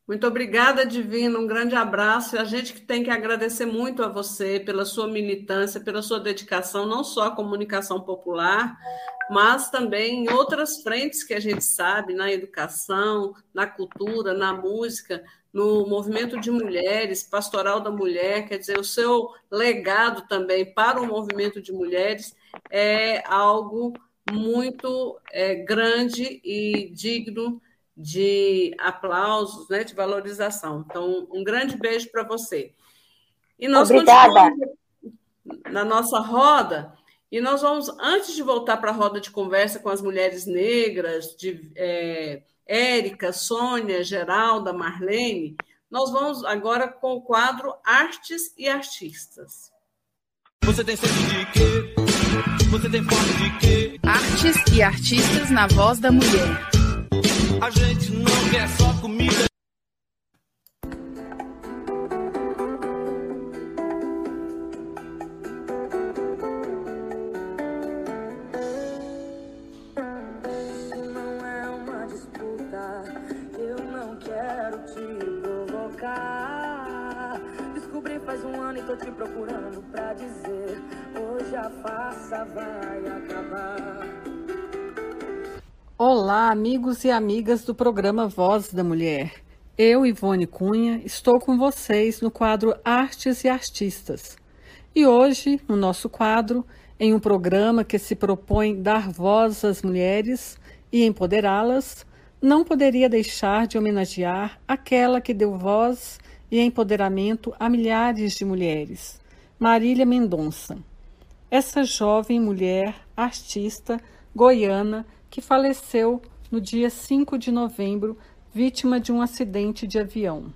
Muito obrigada, Divino. Um grande abraço. E a gente que tem que agradecer muito a você pela sua militância, pela sua dedicação, não só à comunicação popular, mas também em outras frentes que a gente sabe, na educação, na cultura, na música, no movimento de mulheres, pastoral da mulher, quer dizer, o seu legado também para o movimento de mulheres é algo muito é, grande e digno de aplausos, né, de valorização. Então, um grande beijo para você. E nós Obrigada. continuamos na nossa roda, e nós vamos, antes de voltar para a roda de conversa com as mulheres negras, de é, Érica, Sônia, Geralda, Marlene, Nós vamos agora com o quadro Artes e Artistas. Você tem sede de quê? Você tem fome de quê? Artes e artistas na voz da mulher. A gente não quer só comida. Faz um ano e tô te procurando pra dizer: hoje a farsa vai acabar. Olá, amigos e amigas do programa Voz da Mulher. Eu, Ivone Cunha, estou com vocês no quadro Artes e Artistas. E hoje, no nosso quadro, em um programa que se propõe dar voz às mulheres e empoderá-las, não poderia deixar de homenagear aquela que deu voz e empoderamento a milhares de mulheres, Marília Mendonça. Essa jovem mulher, artista, goiana, que faleceu no dia 5 de novembro, vítima de um acidente de avião.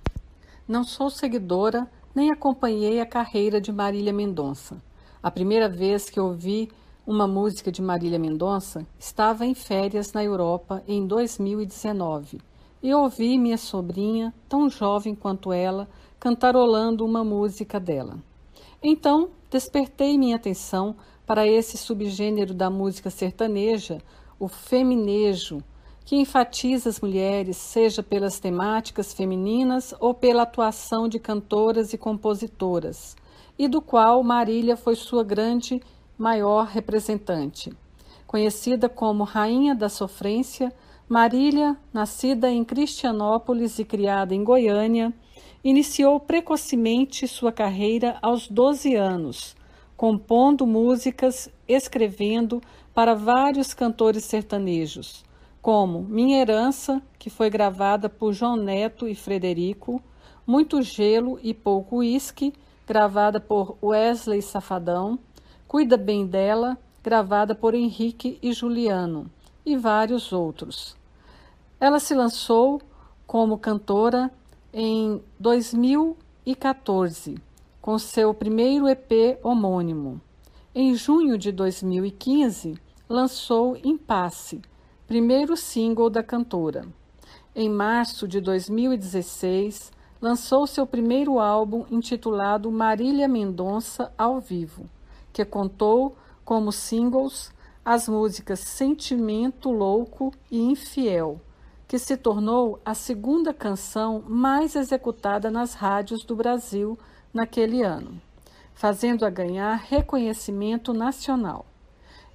Não sou seguidora nem acompanhei a carreira de Marília Mendonça. A primeira vez que ouvi uma música de Marília Mendonça estava em férias na Europa em 2019 e ouvi minha sobrinha, tão jovem quanto ela, cantarolando uma música dela. Então, despertei minha atenção para esse subgênero da música sertaneja, o feminejo, que enfatiza as mulheres, seja pelas temáticas femininas ou pela atuação de cantoras e compositoras, e do qual Marília foi sua grande maior representante. Conhecida como Rainha da Sofrência, Marília, nascida em Cristianópolis e criada em Goiânia, iniciou precocemente sua carreira aos 12 anos, compondo músicas, escrevendo para vários cantores sertanejos, como Minha Herança, que foi gravada por João Neto e Frederico, Muito Gelo e Pouco Whisky, gravada por Wesley Safadão, Cuida Bem Dela, gravada por Henrique e Juliano, e vários outros. Ela se lançou como cantora em 2014, com seu primeiro EP homônimo. Em junho de 2015, lançou Impasse, primeiro single da cantora. Em março de 2016, lançou seu primeiro álbum intitulado Marília Mendonça ao vivo, que contou como singles as músicas Sentimento Louco e Infiel, que se tornou a segunda canção mais executada nas rádios do Brasil naquele ano fazendo-a ganhar reconhecimento nacional.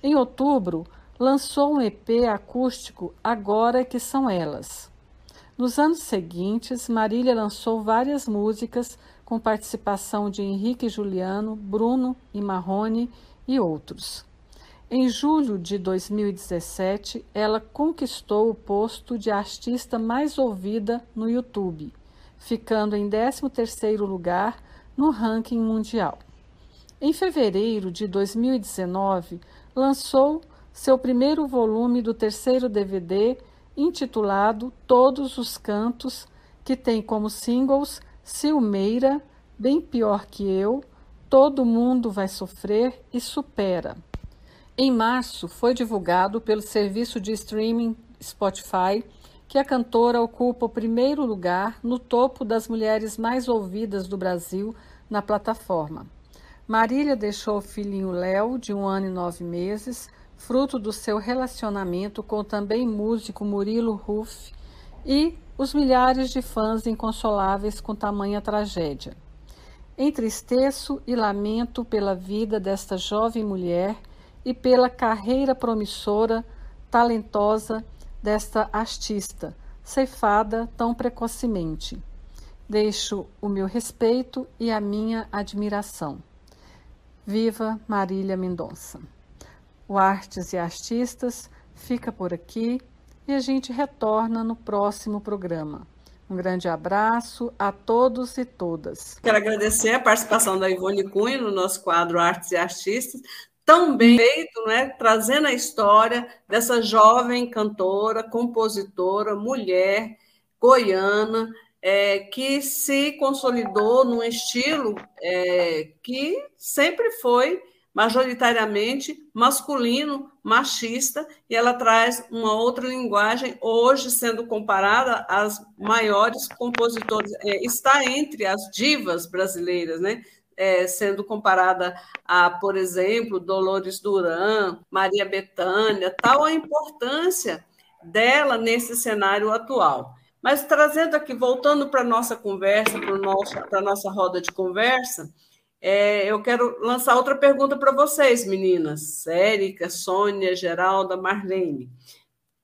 Em outubro, lançou um EP acústico Agora que São Elas. Nos anos seguintes, Marília lançou várias músicas com participação de Henrique Juliano, Bruno e Marrone e outros. Em julho de 2017, ela conquistou o posto de artista mais ouvida no YouTube, ficando em 13º lugar no ranking mundial. Em fevereiro de 2019, lançou seu primeiro volume do terceiro DVD, intitulado Todos os Cantos, que tem como singles Silmeira, Bem Pior que Eu, Todo Mundo Vai Sofrer e Supera. Em março, foi divulgado pelo serviço de streaming Spotify que a cantora ocupa o primeiro lugar no topo das mulheres mais ouvidas do Brasil na plataforma. Marília deixou o filhinho Léo, de um ano e nove meses, fruto do seu relacionamento com o também músico Murilo Ruff e os milhares de fãs inconsoláveis com tamanha tragédia. Entristeço e lamento pela vida desta jovem mulher e pela carreira promissora, talentosa desta artista, ceifada tão precocemente. Deixo o meu respeito e a minha admiração. Viva Marília Mendonça. O Artes e Artistas fica por aqui e a gente retorna no próximo programa. Um grande abraço a todos e todas. Quero agradecer a participação da Ivone Cunha no nosso quadro Artes e Artistas, tão bem feito, né? trazendo a história dessa jovem cantora, compositora, mulher, goiana, é, que se consolidou num estilo é, que sempre foi majoritariamente masculino, machista, e ela traz uma outra linguagem, hoje sendo comparada às maiores compositores, é, está entre as divas brasileiras, né? É, sendo comparada a, por exemplo, Dolores Duran, Maria Bethânia, tal a importância dela nesse cenário atual. Mas trazendo aqui, voltando para a nossa conversa, para a nossa roda de conversa, é, eu quero lançar outra pergunta para vocês, meninas. Érica, Sônia, Geralda, Marlene.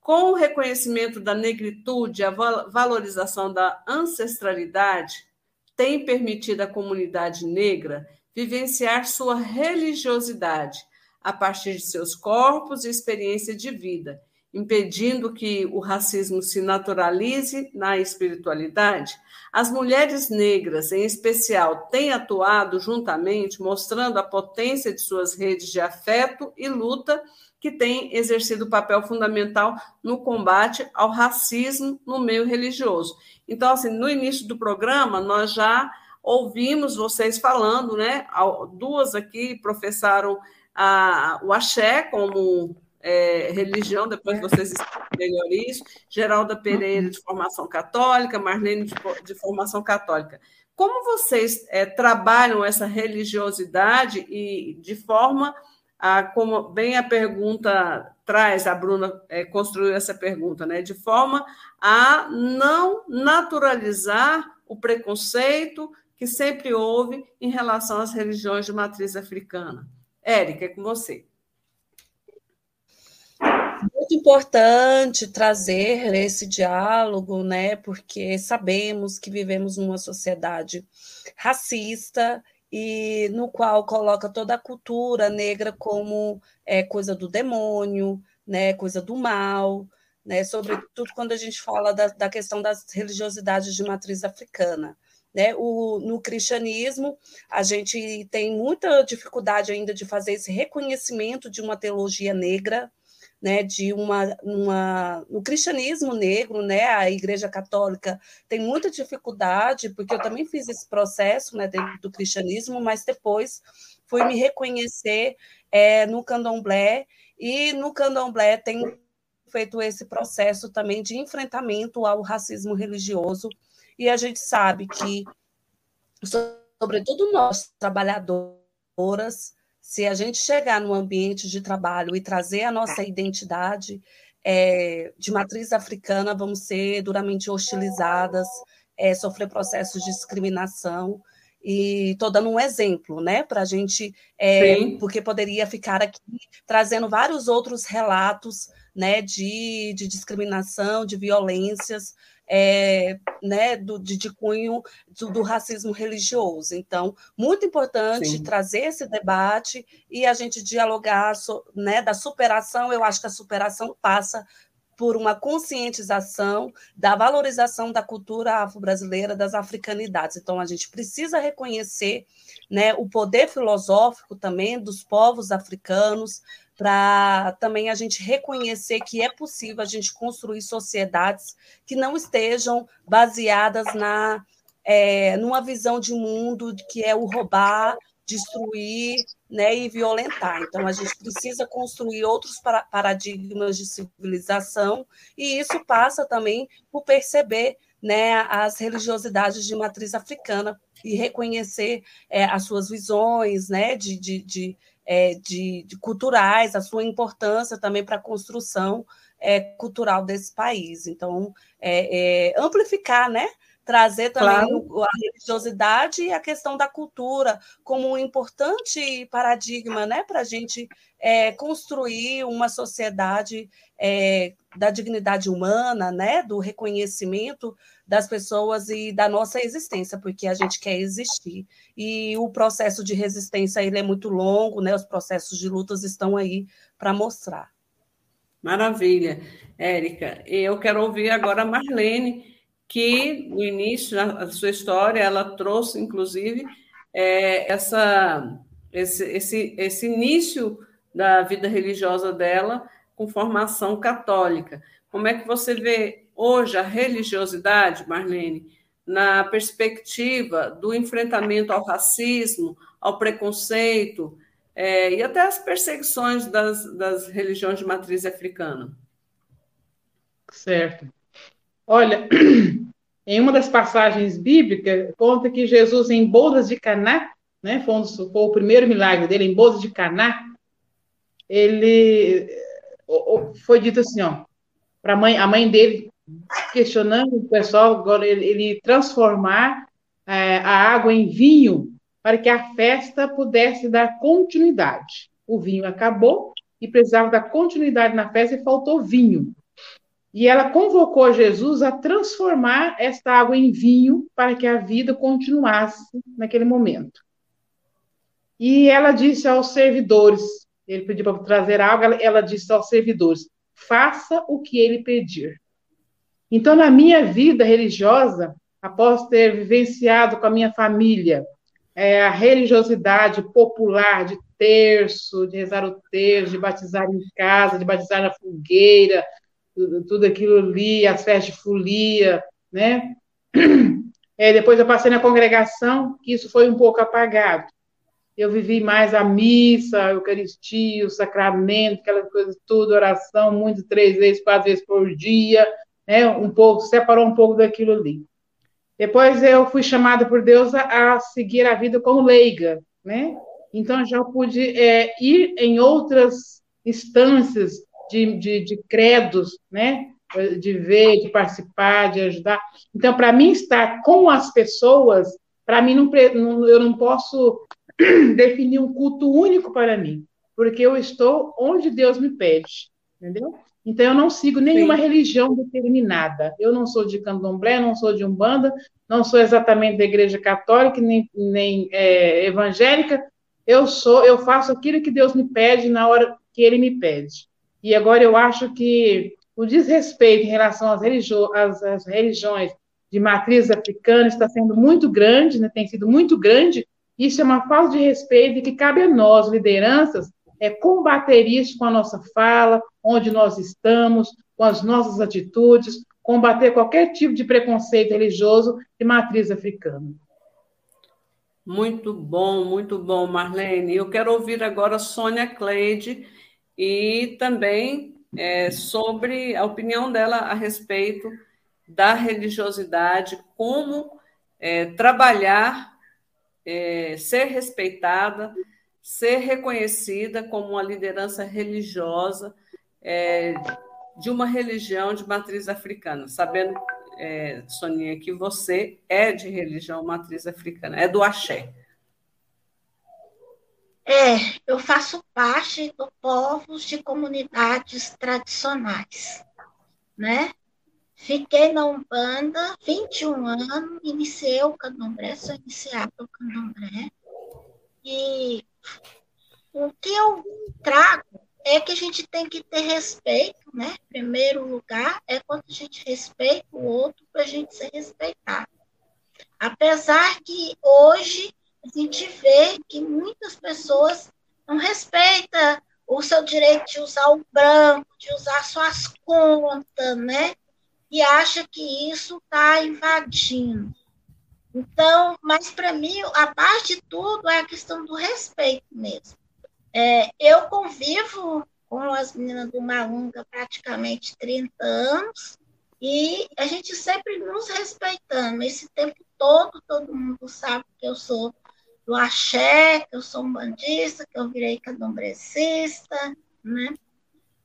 Com o reconhecimento da negritude, a valorização da ancestralidade tem permitido à comunidade negra vivenciar sua religiosidade a partir de seus corpos e experiência de vida, impedindo que o racismo se naturalize na espiritualidade, as mulheres negras, em especial, têm atuado juntamente, mostrando a potência de suas redes de afeto e luta, que têm exercido papel fundamental no combate ao racismo no meio religioso. Então, assim, no início do programa, nós já ouvimos vocês falando, né? Duas aqui professaram a, o axé como é, religião, depois vocês explicam melhor isso, Geralda Pereira, de formação católica, Marlene, de, de formação católica. Como vocês é, trabalham essa religiosidade e de forma a, como bem a pergunta traz, a Bruna é, construiu essa pergunta, né? De forma a não naturalizar o preconceito que sempre houve em relação às religiões de matriz africana. Érica, é com você muito importante trazer esse diálogo, né? Porque sabemos que vivemos numa sociedade racista e no qual coloca toda a cultura negra como é, coisa do demônio, né? Coisa do mal, né? Sobretudo quando a gente fala da, da questão das religiosidades de matriz africana. Né? O, no cristianismo, a gente tem muita dificuldade ainda de fazer esse reconhecimento de uma teologia negra, né, de uma, uma no cristianismo negro, né, a Igreja Católica tem muita dificuldade, porque eu também fiz esse processo, né, dentro do cristianismo, mas depois fui me reconhecer é, no candomblé e no candomblé tem feito esse processo também de enfrentamento ao racismo religioso e a gente sabe que sobretudo nós trabalhadoras se a gente chegar no ambiente de trabalho e trazer a nossa identidade é, de matriz africana, vamos ser duramente hostilizadas, é, sofrer processos de discriminação. E estou dando um exemplo, né, para a gente, é, porque poderia ficar aqui trazendo vários outros relatos, né, de, de discriminação, de violências, é, né, do, de, de cunho do, do, racismo religioso. Então, muito importante Sim. trazer esse debate e a gente dialogar so, né, da superação. Eu acho que a superação passa por uma conscientização da valorização da cultura afro-brasileira, das africanidades. Então, a gente precisa reconhecer né, o poder filosófico também dos povos africanos, para também a gente reconhecer que é possível a gente construir sociedades que não estejam baseadas na é, numa visão de mundo que é o roubar, destruir né, e violentar. Então, a gente precisa construir outros paradigmas de civilização, e isso passa também por perceber né, as religiosidades de matriz africana e reconhecer é, as suas visões né, de, de, de é, de, de, culturais, a sua importância também para a construção é, cultural desse país. Então, é, é amplificar, né? Trazer também claro. a religiosidade e a questão da cultura como um importante paradigma né, para a gente é, construir uma sociedade é, da dignidade humana, né, do reconhecimento das pessoas e da nossa existência, porque a gente quer existir. E o processo de resistência ele é muito longo, né? Os processos de lutas estão aí para mostrar. Maravilha, Érica. Eu quero ouvir agora a Marlene, que no início da sua história ela trouxe, inclusive, é, essa, esse, esse, esse início da vida religiosa dela com formação católica. Como é que você vê hoje a religiosidade, Marlene, na perspectiva do enfrentamento ao racismo, ao preconceito é, e até as perseguições das, das religiões de matriz africana. Certo. Olha, em uma das passagens bíblicas, conta que Jesus, em bodas de Caná, né, foi, um, foi o primeiro milagre dele, em bodas de Caná, ele foi dito assim, ó, para mãe, a mãe dele questionando o pessoal, ele, ele transformar é, a água em vinho para que a festa pudesse dar continuidade. O vinho acabou e precisava dar continuidade na festa e faltou vinho. E ela convocou Jesus a transformar esta água em vinho para que a vida continuasse naquele momento. E ela disse aos servidores, ele pediu para trazer água, ela disse aos servidores: faça o que ele pedir. Então, na minha vida religiosa, após ter vivenciado com a minha família é, a religiosidade popular de terço, de rezar o terço, de batizar em casa, de batizar na fogueira, tudo, tudo aquilo ali, as festas de folia, né? É, depois eu passei na congregação, que isso foi um pouco apagado. Eu vivi mais a missa, a Eucaristia, o sacramento, aquelas coisas tudo, oração, muito, três vezes, quatro vezes por dia, né? Um pouco, separou um pouco daquilo ali. Depois eu fui chamada por Deus a, a seguir a vida como leiga, né? Então já pude é, ir em outras instâncias de, de, de credos, né? De ver, de participar, de ajudar. Então, para mim estar com as pessoas, para mim não, eu não posso definir um culto único para mim, porque eu estou onde Deus me pede, entendeu? Então, eu não sigo nenhuma Sim. religião determinada. Eu não sou de candomblé, não sou de umbanda, não sou exatamente da igreja católica, nem, nem é, evangélica. Eu sou, eu faço aquilo que Deus me pede na hora que Ele me pede. E agora eu acho que o desrespeito em relação às, religio às, às religiões de matriz africana está sendo muito grande, né, tem sido muito grande. Isso é uma falta de respeito que cabe a nós, lideranças, é combater isso com a nossa fala, onde nós estamos, com as nossas atitudes, combater qualquer tipo de preconceito religioso de matriz africana. Muito bom, muito bom, Marlene. Eu quero ouvir agora Sônia Cleide e também é, sobre a opinião dela a respeito da religiosidade, como é, trabalhar, é, ser respeitada ser reconhecida como uma liderança religiosa é, de uma religião de matriz africana, sabendo, é, Soninha, que você é de religião matriz africana, é do axé. É, eu faço parte do povos de comunidades tradicionais, né? Fiquei na Umbanda 21 anos, iniciei o candomblé, sou iniciada o candomblé, e o que eu trago é que a gente tem que ter respeito, né? Primeiro lugar é quando a gente respeita o outro para a gente ser respeitado. Apesar que hoje a gente vê que muitas pessoas não respeitam o seu direito de usar o branco, de usar suas contas, né? E acha que isso está invadindo. Então, mas para mim, a base de tudo é a questão do respeito mesmo. É, eu convivo com as meninas do Malunga praticamente 30 anos e a gente sempre nos respeitando. Esse tempo todo, todo mundo sabe que eu sou do axé, que eu sou um bandista, que eu virei candombrecista, né?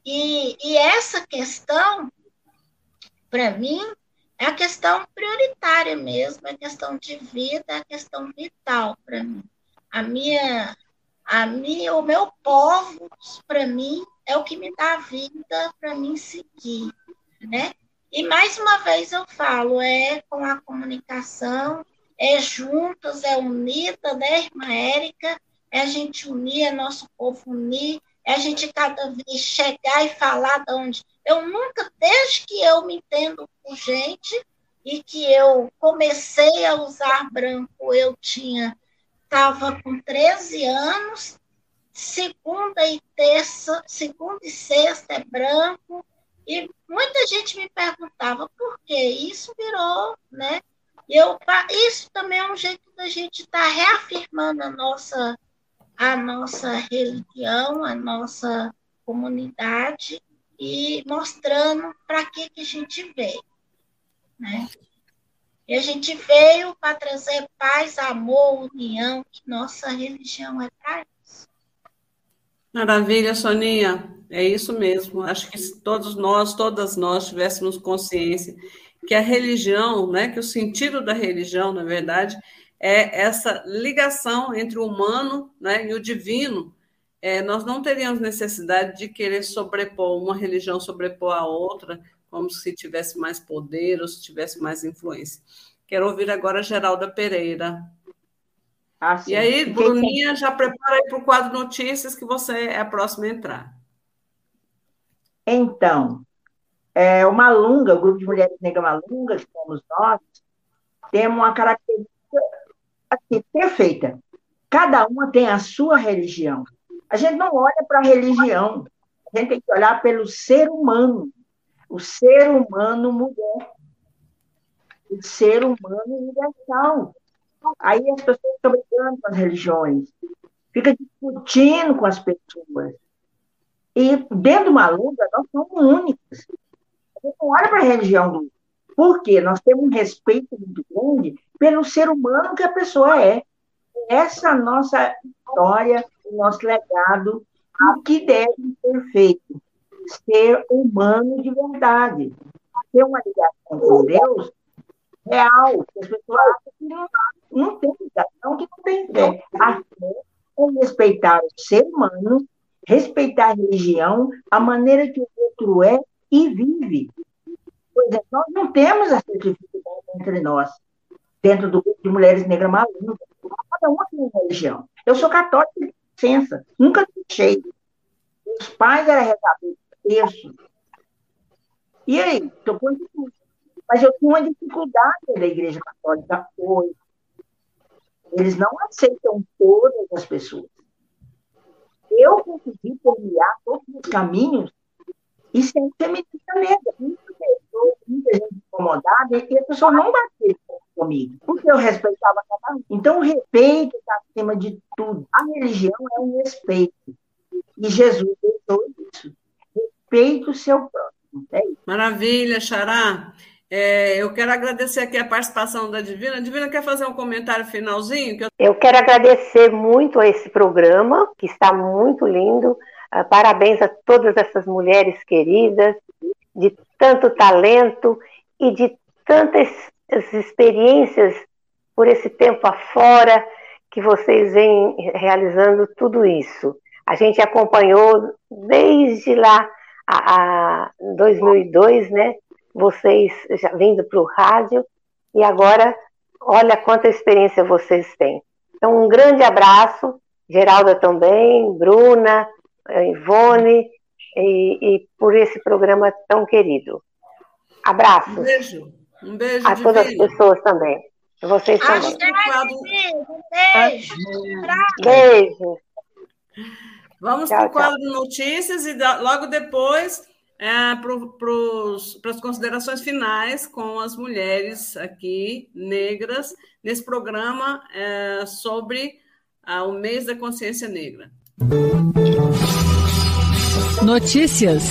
E, e essa questão, para mim, é a questão prioritária mesmo, é a questão de vida, é a questão vital para mim. A minha, a minha, o meu povo, para mim, é o que me dá vida para mim seguir, né? E mais uma vez eu falo, é com a comunicação, é juntas, é unida, né, irmã Érica? É a gente unir, é nosso povo unir, é a gente cada vez chegar e falar de onde. Eu nunca, desde que eu me entendo por gente e que eu comecei a usar branco, eu tinha, estava com 13 anos, segunda e terça, segunda e sexta é branco, e muita gente me perguntava por que isso virou, né? Eu, isso também é um jeito da gente estar tá reafirmando a nossa, a nossa religião, a nossa comunidade e mostrando para que, que a gente veio. Né? E a gente veio para trazer paz, amor, união, que nossa religião é para isso. Maravilha, Soninha. É isso mesmo. Acho que se todos nós, todas nós tivéssemos consciência que a religião, né, que o sentido da religião, na verdade, é essa ligação entre o humano né, e o divino. É, nós não teríamos necessidade de querer sobrepor uma religião sobrepor a outra, como se tivesse mais poder ou se tivesse mais influência. Quero ouvir agora a Geralda Pereira. Ah, e aí, Bruninha, já prepara aí para o quadro notícias que você é a próxima a entrar. Então, é, o Malunga, o grupo de mulheres negras Malunga, que somos nós, temos uma característica assim, perfeita. Cada uma tem a sua religião. A gente não olha para a religião, a gente tem que olhar pelo ser humano. O ser humano mulher. O ser humano universal. Aí as pessoas estão brigando com as religiões, fica discutindo com as pessoas. E dentro de uma luta, nós somos únicos. Não olha para a religião do Por quê? Nós temos um respeito muito grande pelo ser humano que a pessoa é. Essa nossa história, o nosso legado, o que deve ser feito. Ser humano de verdade. Ter uma ligação com Deus real. As pessoas acham que não, não tem ligação, que não tem fé. A fé é respeitar o ser humano respeitar a religião, a maneira que o outro é e vive. É, nós não temos essa dificuldade entre nós, dentro do grupo de mulheres negras malucas. Cada uma tem uma religião. Eu sou católica de licença, nunca deixei. Meus pais eram rezadores, terço. E aí, estou com Mas eu tinha uma dificuldade da igreja católica hoje. Eles não aceitam todas as pessoas eu consegui permear todos os caminhos e sem ser feminista negra. Muita pessoa, muita gente incomodada, e a pessoa não bateu comigo, porque eu respeitava cada um. Então, o respeito está acima de tudo. A religião é um respeito. E Jesus deixou isso. Respeito o seu próximo. É Maravilha, Xará. É, eu quero agradecer aqui a participação da Divina. Divina, quer fazer um comentário finalzinho? Que eu... eu... quero agradecer muito a esse programa, que está muito lindo. Uh, parabéns a todas essas mulheres queridas, de tanto talento e de tantas experiências por esse tempo afora que vocês vêm realizando tudo isso. A gente acompanhou desde lá a, a 2002, né? vocês já vindo para o rádio e agora olha quanta experiência vocês têm. Então, um grande abraço, Geralda também, Bruna, Ivone, e, e por esse programa tão querido. Abraços. Um beijo. Um beijo. A todas as pessoas também. Vocês também. Um beijo. Beijo. Vamos para o quadro de notícias e logo depois é, para as considerações finais com as mulheres aqui, negras, nesse programa é, sobre ah, o mês da consciência negra. Notícias.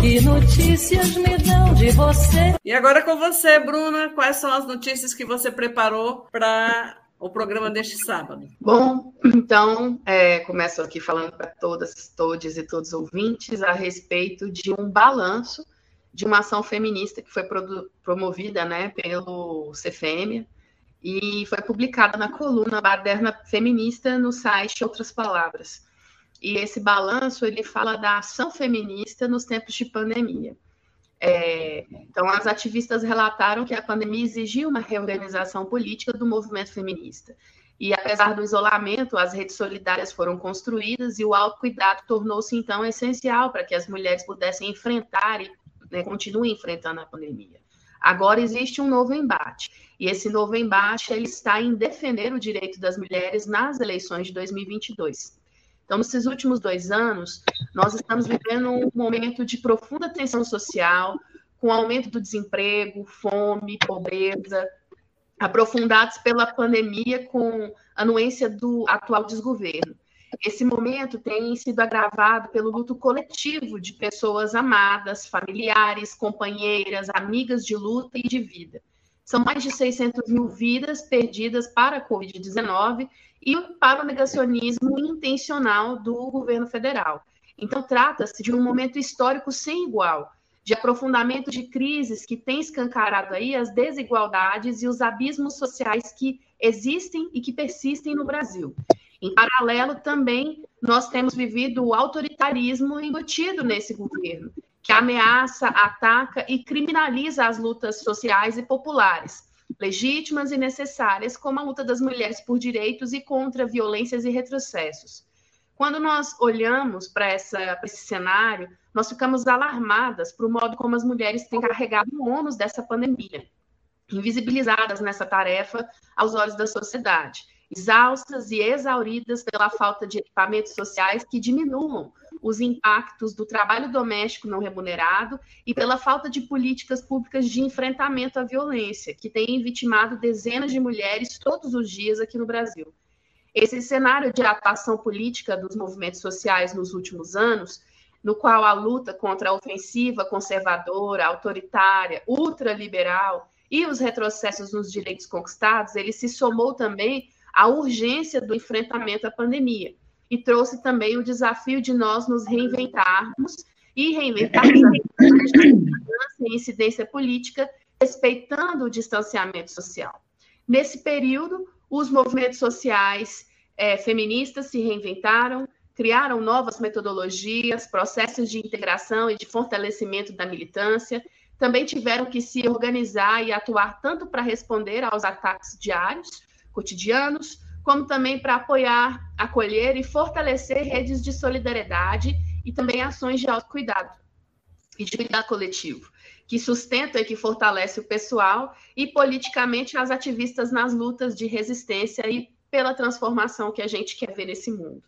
Que notícias me dão de você? E agora com você, Bruna, quais são as notícias que você preparou para o programa deste sábado? Bom, então, é, começo aqui falando para todas, todos e todos os ouvintes a respeito de um balanço de uma ação feminista que foi promovida né, pelo CFM e foi publicada na coluna Baderna Feminista no site Outras Palavras. E esse balanço ele fala da ação feminista nos tempos de pandemia. É, então, as ativistas relataram que a pandemia exigiu uma reorganização política do movimento feminista. E, apesar do isolamento, as redes solidárias foram construídas e o autocuidado tornou-se, então, essencial para que as mulheres pudessem enfrentar e né, continuem enfrentando a pandemia. Agora existe um novo embate, e esse novo embate ele está em defender o direito das mulheres nas eleições de 2022. Então, nesses últimos dois anos, nós estamos vivendo um momento de profunda tensão social, com aumento do desemprego, fome, pobreza, aprofundados pela pandemia com anuência do atual desgoverno. Esse momento tem sido agravado pelo luto coletivo de pessoas amadas, familiares, companheiras, amigas de luta e de vida. São mais de 600 mil vidas perdidas para a Covid-19 e para o negacionismo intencional do governo federal. Então, trata-se de um momento histórico sem igual, de aprofundamento de crises que tem escancarado aí as desigualdades e os abismos sociais que existem e que persistem no Brasil. Em paralelo, também, nós temos vivido o autoritarismo embutido nesse governo, que ameaça, ataca e criminaliza as lutas sociais e populares, legítimas e necessárias, como a luta das mulheres por direitos e contra violências e retrocessos. Quando nós olhamos para esse cenário, nós ficamos alarmadas para o modo como as mulheres têm carregado o ônus dessa pandemia, invisibilizadas nessa tarefa aos olhos da sociedade, exaustas e exauridas pela falta de equipamentos sociais que diminuam os impactos do trabalho doméstico não remunerado e pela falta de políticas públicas de enfrentamento à violência, que tem vitimado dezenas de mulheres todos os dias aqui no Brasil. Esse cenário de atuação política dos movimentos sociais nos últimos anos, no qual a luta contra a ofensiva conservadora, autoritária, ultraliberal e os retrocessos nos direitos conquistados, ele se somou também à urgência do enfrentamento à pandemia e trouxe também o desafio de nós nos reinventarmos e reinventarmos a incidência política, respeitando o distanciamento social. Nesse período, os movimentos sociais é, feministas se reinventaram, criaram novas metodologias, processos de integração e de fortalecimento da militância, também tiveram que se organizar e atuar tanto para responder aos ataques diários, cotidianos, como também para apoiar, acolher e fortalecer redes de solidariedade e também ações de autocuidado e de cuidado coletivo, que sustenta e que fortalece o pessoal e politicamente as ativistas nas lutas de resistência e pela transformação que a gente quer ver nesse mundo.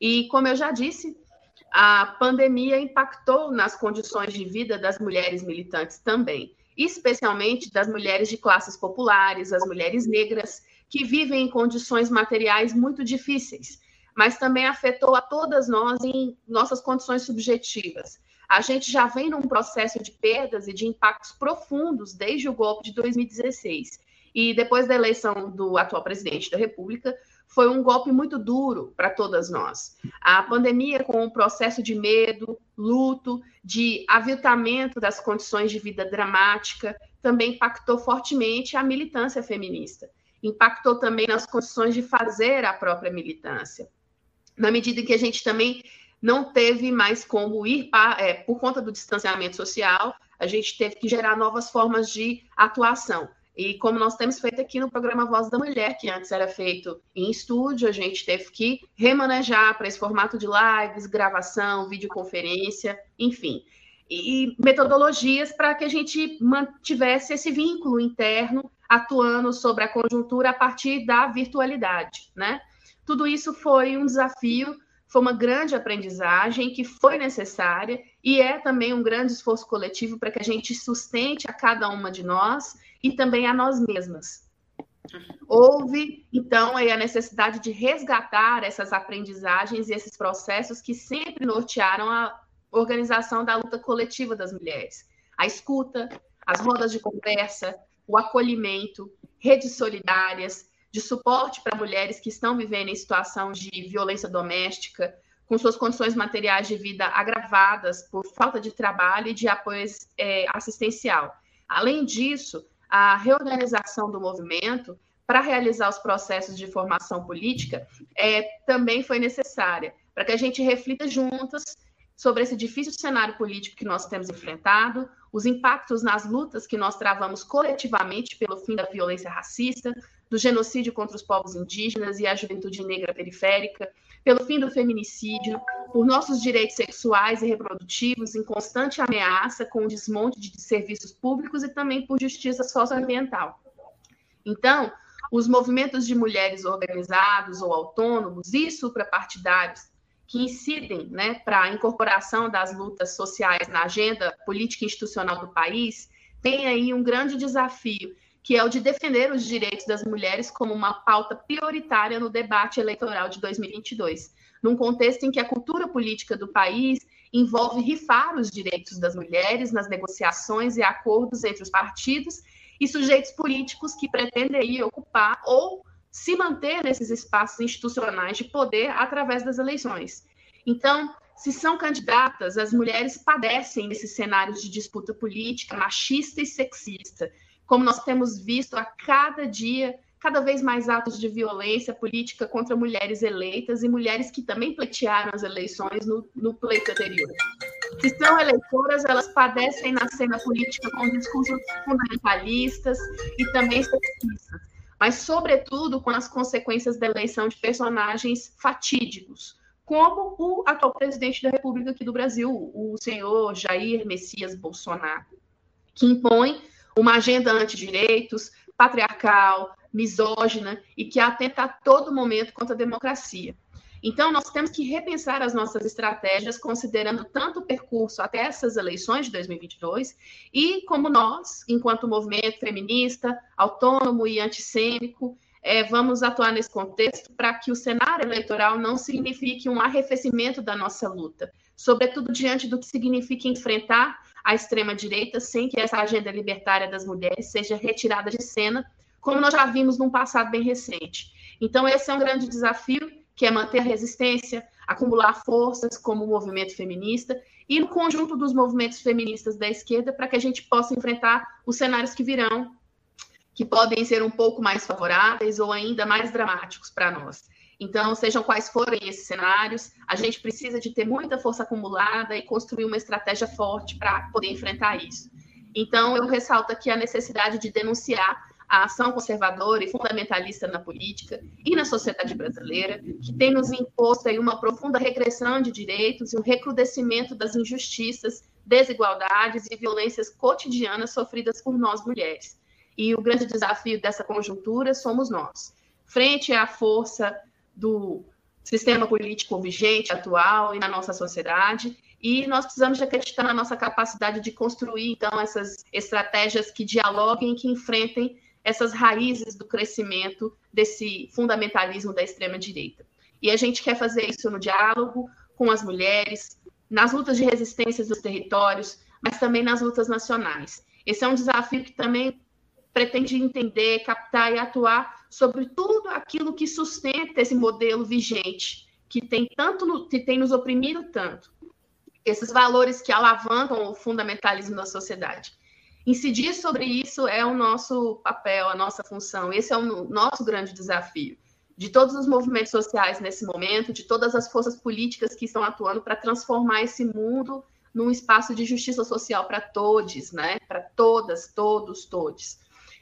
E, como eu já disse, a pandemia impactou nas condições de vida das mulheres militantes também, especialmente das mulheres de classes populares, as mulheres negras, que vivem em condições materiais muito difíceis, mas também afetou a todas nós em nossas condições subjetivas. A gente já vem num processo de perdas e de impactos profundos desde o golpe de 2016. E depois da eleição do atual presidente da República, foi um golpe muito duro para todas nós. A pandemia, com o processo de medo, luto, de aviltamento das condições de vida dramática, também impactou fortemente a militância feminista. Impactou também nas condições de fazer a própria militância. Na medida em que a gente também não teve mais como ir, é, por conta do distanciamento social, a gente teve que gerar novas formas de atuação. E como nós temos feito aqui no programa Voz da Mulher, que antes era feito em estúdio, a gente teve que remanejar para esse formato de lives, gravação, videoconferência, enfim. E metodologias para que a gente mantivesse esse vínculo interno, atuando sobre a conjuntura a partir da virtualidade, né? Tudo isso foi um desafio, foi uma grande aprendizagem que foi necessária e é também um grande esforço coletivo para que a gente sustente a cada uma de nós e também a nós mesmas. Houve, então, aí a necessidade de resgatar essas aprendizagens e esses processos que sempre nortearam a organização da luta coletiva das mulheres. A escuta, as rodas de conversa, o acolhimento, redes solidárias, de suporte para mulheres que estão vivendo em situação de violência doméstica, com suas condições materiais de vida agravadas por falta de trabalho e de apoio é, assistencial. Além disso, a reorganização do movimento para realizar os processos de formação política é, também foi necessária, para que a gente reflita juntas sobre esse difícil cenário político que nós temos enfrentado, os impactos nas lutas que nós travamos coletivamente pelo fim da violência racista, do genocídio contra os povos indígenas e a juventude negra periférica, pelo fim do feminicídio, por nossos direitos sexuais e reprodutivos em constante ameaça com o desmonte de serviços públicos e também por justiça socioambiental. Então, os movimentos de mulheres organizados ou autônomos e suprapartidários que incidem né, para a incorporação das lutas sociais na agenda política e institucional do país, têm aí um grande desafio que é o de defender os direitos das mulheres como uma pauta prioritária no debate eleitoral de 2022, num contexto em que a cultura política do país envolve rifar os direitos das mulheres nas negociações e acordos entre os partidos e sujeitos políticos que pretendem ocupar ou se manter nesses espaços institucionais de poder através das eleições. Então, se são candidatas, as mulheres padecem nesses cenários de disputa política machista e sexista, como nós temos visto a cada dia, cada vez mais atos de violência política contra mulheres eleitas e mulheres que também pleitearam as eleições no, no pleito anterior. Se são eleitoras, elas padecem na cena política com discursos fundamentalistas e também sexistas, mas, sobretudo, com as consequências da eleição de personagens fatídicos, como o atual presidente da República aqui do Brasil, o senhor Jair Messias Bolsonaro, que impõe uma agenda antidireitos, patriarcal, misógina e que atenta a todo momento contra a democracia. Então, nós temos que repensar as nossas estratégias, considerando tanto o percurso até essas eleições de 2022, e como nós, enquanto movimento feminista, autônomo e antissêmico, é, vamos atuar nesse contexto para que o cenário eleitoral não signifique um arrefecimento da nossa luta, sobretudo diante do que significa enfrentar a extrema-direita sem que essa agenda libertária das mulheres seja retirada de cena, como nós já vimos num passado bem recente. Então, esse é um grande desafio, que é manter a resistência, acumular forças como o movimento feminista e no conjunto dos movimentos feministas da esquerda para que a gente possa enfrentar os cenários que virão, que podem ser um pouco mais favoráveis ou ainda mais dramáticos para nós. Então, sejam quais forem esses cenários, a gente precisa de ter muita força acumulada e construir uma estratégia forte para poder enfrentar isso. Então, eu ressalto aqui a necessidade de denunciar a ação conservadora e fundamentalista na política e na sociedade brasileira, que tem nos imposto aí uma profunda regressão de direitos e um recrudescimento das injustiças, desigualdades e violências cotidianas sofridas por nós mulheres. E o grande desafio dessa conjuntura somos nós. Frente à força do sistema político vigente, atual e na nossa sociedade, e nós precisamos acreditar na nossa capacidade de construir, então, essas estratégias que dialoguem, que enfrentem essas raízes do crescimento desse fundamentalismo da extrema-direita. E a gente quer fazer isso no diálogo com as mulheres, nas lutas de resistência dos territórios, mas também nas lutas nacionais. Esse é um desafio que também pretende entender, captar e atuar sobre tudo aquilo que sustenta esse modelo vigente, que tem tanto que tem nos oprimido tanto. Esses valores que alavancam o fundamentalismo da sociedade. Incidir sobre isso é o nosso papel, a nossa função. Esse é o nosso grande desafio. De todos os movimentos sociais nesse momento, de todas as forças políticas que estão atuando para transformar esse mundo num espaço de justiça social para todos, né? Para todas, todos, todos.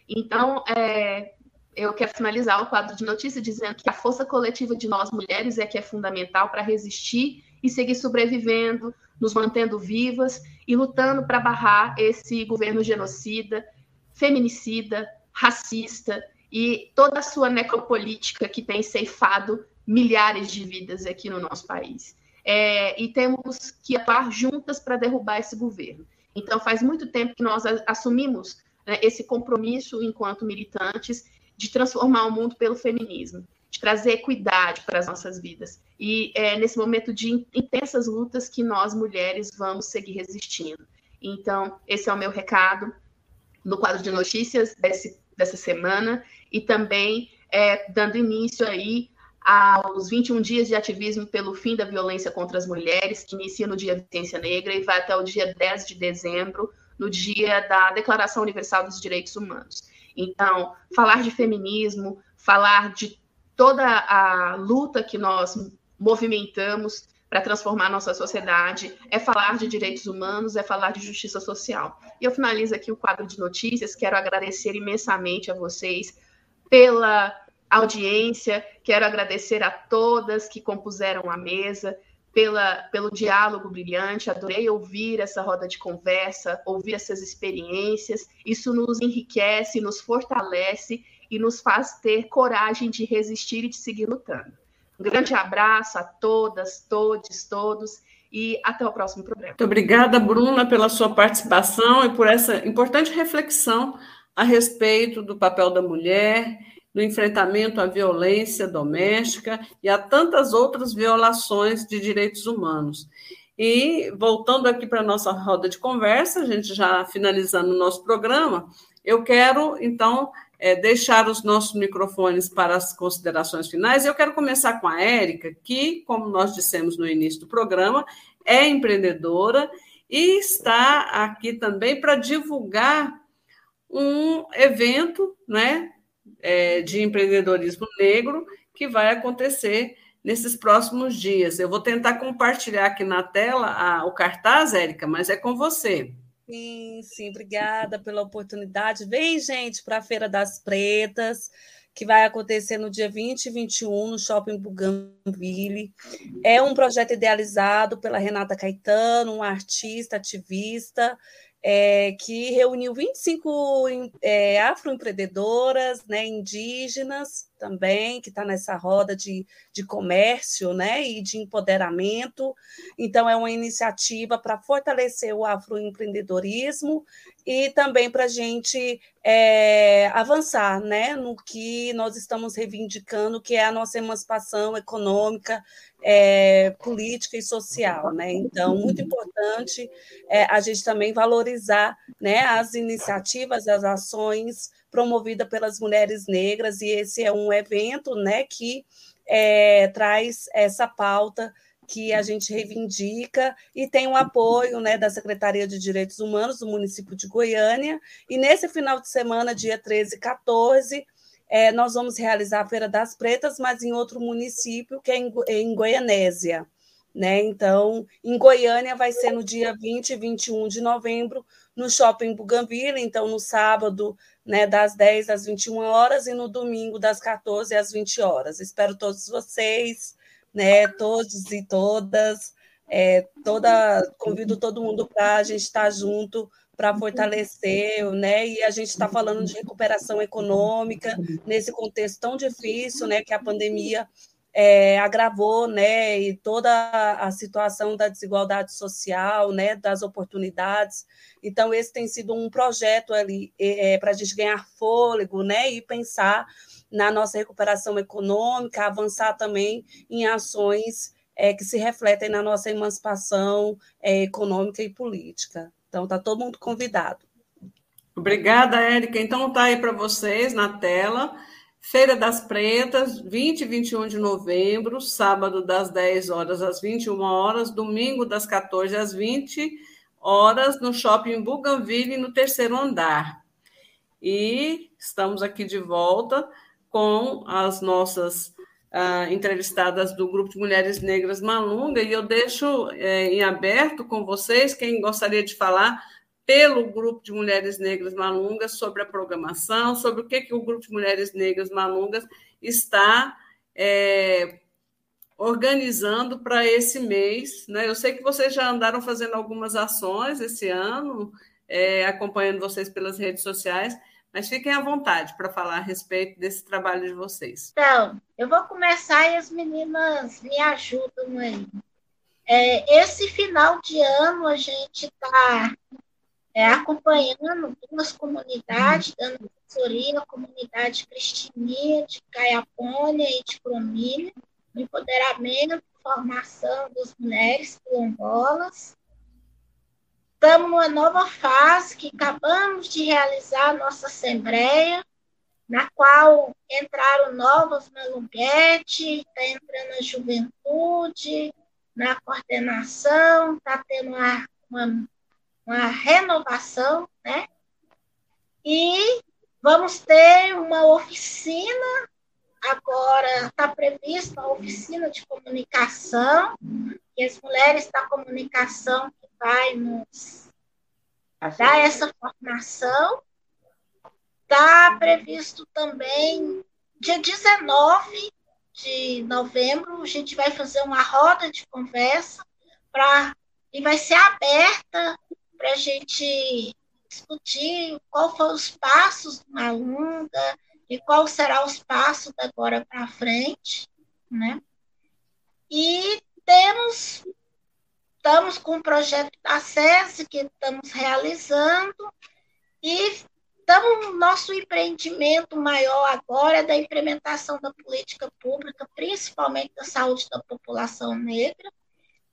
Então, é, eu quero finalizar o quadro de notícias dizendo que a força coletiva de nós mulheres é que é fundamental para resistir e seguir sobrevivendo, nos mantendo vivas e lutando para barrar esse governo genocida, feminicida, racista e toda a sua necropolítica que tem ceifado milhares de vidas aqui no nosso país. É, e temos que atuar juntas para derrubar esse governo. Então, faz muito tempo que nós assumimos né, esse compromisso enquanto militantes de transformar o mundo pelo feminismo, de trazer equidade para as nossas vidas. E é nesse momento de intensas lutas que nós, mulheres, vamos seguir resistindo. Então, esse é o meu recado no quadro de notícias desse, dessa semana e também é, dando início aí aos 21 dias de ativismo pelo fim da violência contra as mulheres, que inicia no dia Ciência Negra e vai até o dia 10 de dezembro, no dia da Declaração Universal dos Direitos Humanos. Então, falar de feminismo, falar de toda a luta que nós movimentamos para transformar nossa sociedade, é falar de direitos humanos, é falar de justiça social. E eu finalizo aqui o quadro de notícias, quero agradecer imensamente a vocês pela audiência, quero agradecer a todas que compuseram a mesa, pela, pelo diálogo brilhante, adorei ouvir essa roda de conversa, ouvir essas experiências. Isso nos enriquece, nos fortalece e nos faz ter coragem de resistir e de seguir lutando. Um grande abraço a todas, todos, todos e até o próximo programa. Muito obrigada, Bruna, pela sua participação e por essa importante reflexão a respeito do papel da mulher no enfrentamento à violência doméstica e a tantas outras violações de direitos humanos. E voltando aqui para a nossa roda de conversa, a gente já finalizando o nosso programa, eu quero, então, é, deixar os nossos microfones para as considerações finais. Eu quero começar com a Érica, que, como nós dissemos no início do programa, é empreendedora e está aqui também para divulgar um evento né, é, de empreendedorismo negro que vai acontecer nesses próximos dias. Eu vou tentar compartilhar aqui na tela a, o cartaz, Érica, mas é com você. Sim, sim, obrigada pela oportunidade. Vem, gente, para a Feira das Pretas, que vai acontecer no dia 20 e 21 no Shopping Bougainville. É um projeto idealizado pela Renata Caetano, uma artista, ativista, é, que reuniu 25 é, afroempreendedoras, né, indígenas também, que está nessa roda de, de comércio né, e de empoderamento. Então, é uma iniciativa para fortalecer o afroempreendedorismo e também para a gente é, avançar né, no que nós estamos reivindicando, que é a nossa emancipação econômica, é, política e social. Né? Então, muito importante é, a gente também valorizar né, as iniciativas, as ações promovidas pelas mulheres negras, e esse é um evento né, que é, traz essa pauta que a gente reivindica e tem o apoio né, da Secretaria de Direitos Humanos do município de Goiânia. E nesse final de semana, dia 13 e 14, é, nós vamos realizar a Feira das Pretas, mas em outro município, que é em, em Goianésia. Né? Então, em Goiânia vai ser no dia 20 e 21 de novembro, no Shopping Buganville, então no sábado, né, das 10 às 21 horas e no domingo das 14 às 20 horas. Espero todos vocês, né, todos e todas, é, toda, convido todo mundo para a gente estar junto para fortalecer, né? E a gente está falando de recuperação econômica nesse contexto tão difícil, né? Que a pandemia é, agravou, né? E toda a situação da desigualdade social, né? Das oportunidades. Então esse tem sido um projeto ali é, para a gente ganhar fôlego, né? E pensar na nossa recuperação econômica, avançar também em ações é, que se refletem na nossa emancipação é, econômica e política. Então, está todo mundo convidado. Obrigada, Érica. Então, está aí para vocês na tela. Feira das Pretas, 20 e 21 de novembro, sábado das 10 horas às 21 horas, domingo das 14 às 20 horas, no Shopping Bougainville, no terceiro andar. E estamos aqui de volta com as nossas entrevistadas do Grupo de Mulheres Negras Malunga, e eu deixo é, em aberto com vocês quem gostaria de falar pelo Grupo de Mulheres Negras Malungas sobre a programação, sobre o que, que o Grupo de Mulheres Negras Malungas está é, organizando para esse mês. Né? Eu sei que vocês já andaram fazendo algumas ações esse ano, é, acompanhando vocês pelas redes sociais, mas fiquem à vontade para falar a respeito desse trabalho de vocês. Então, eu vou começar e as meninas me ajudam aí. É, esse final de ano a gente está é, acompanhando duas comunidades, dando assessoria, a comunidade Cristinia de Caiapônia e de Cromilha, empoderamento, formação das mulheres quilombolas, Estamos numa nova fase que acabamos de realizar a nossa assembleia, na qual entraram novos malunguetes, está entrando a juventude, na coordenação, está tendo uma, uma, uma renovação, né? E vamos ter uma oficina, agora está prevista uma oficina de comunicação, e as mulheres da comunicação vai nos dar essa formação. Está previsto também, dia 19 de novembro, a gente vai fazer uma roda de conversa pra, e vai ser aberta para a gente discutir qual foram os passos do Malunga e qual será os passos da agora para frente, né? E temos estamos com o projeto da SESI que estamos realizando e Então, nosso empreendimento maior agora é da implementação da política pública, principalmente da saúde da população negra.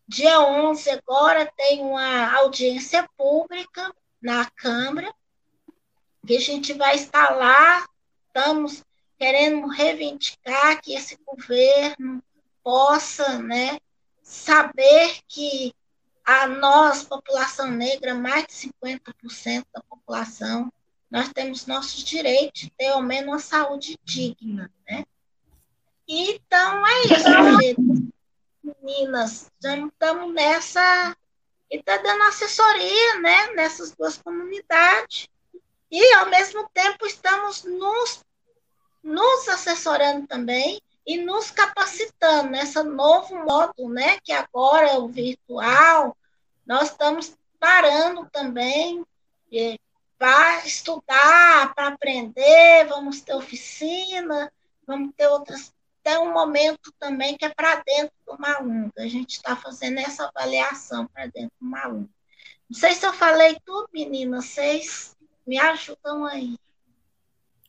Dia 11 agora tem uma audiência pública na Câmara, que a gente vai estar lá, estamos querendo reivindicar que esse governo possa né, saber que a nós, população negra, mais de 50% da população, nós temos nossos direitos de ter ao menos uma saúde digna, né? Então, é isso. Meninas, já estamos nessa... E está dando assessoria, né? Nessas duas comunidades. E, ao mesmo tempo, estamos nos, nos assessorando também e nos capacitando nesse novo modo, né? Que agora é o virtual, nós estamos parando também para estudar, para aprender, vamos ter oficina, vamos ter outras. Tem um momento também que é para dentro do Malunga. A gente está fazendo essa avaliação para dentro do Malunga. Não sei se eu falei tudo, meninas, vocês me ajudam aí.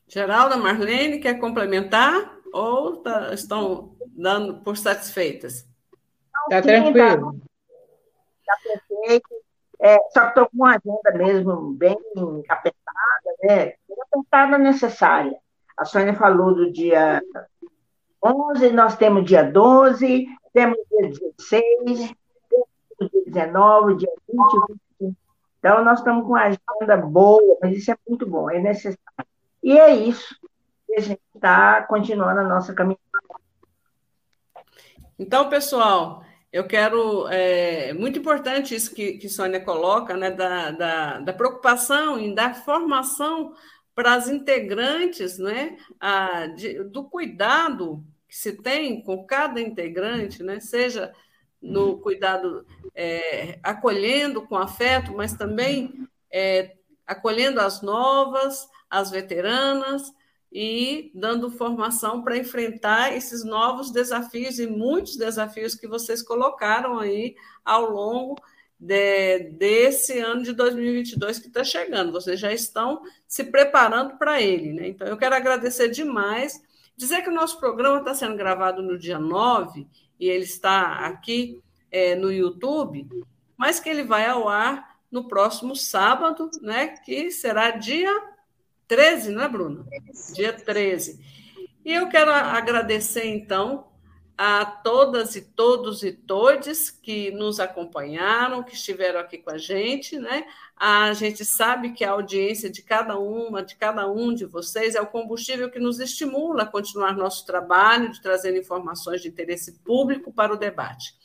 Geralda, Marlene, quer complementar ou tá, estão dando por satisfeitas? Está tranquilo. Está perfeito. É, só que estou com uma agenda mesmo bem apertada, né? Bem apertada necessária. A Sônia falou do dia 11, nós temos dia 12, temos dia 16, temos dia 19, dia 20, 25. Então, nós estamos com uma agenda boa, mas isso é muito bom, é necessário. E é isso que a gente está continuando a nossa caminhada. Então, pessoal, eu quero. É muito importante isso que, que Sônia coloca, né, da, da, da preocupação em dar formação para as integrantes, né, a, de, do cuidado que se tem com cada integrante, né, seja no cuidado é, acolhendo com afeto, mas também é, acolhendo as novas, as veteranas, e dando formação para enfrentar esses novos desafios e muitos desafios que vocês colocaram aí ao longo de, desse ano de 2022 que está chegando. Vocês já estão se preparando para ele. Né? Então, eu quero agradecer demais. Dizer que o nosso programa está sendo gravado no dia 9 e ele está aqui é, no YouTube, mas que ele vai ao ar no próximo sábado, né? Que será dia 13, não é, Bruna? Dia 13. E eu quero agradecer, então, a todas e todos e todes que nos acompanharam, que estiveram aqui com a gente, né? A gente sabe que a audiência de cada uma, de cada um de vocês, é o combustível que nos estimula a continuar nosso trabalho de trazer informações de interesse público para o debate.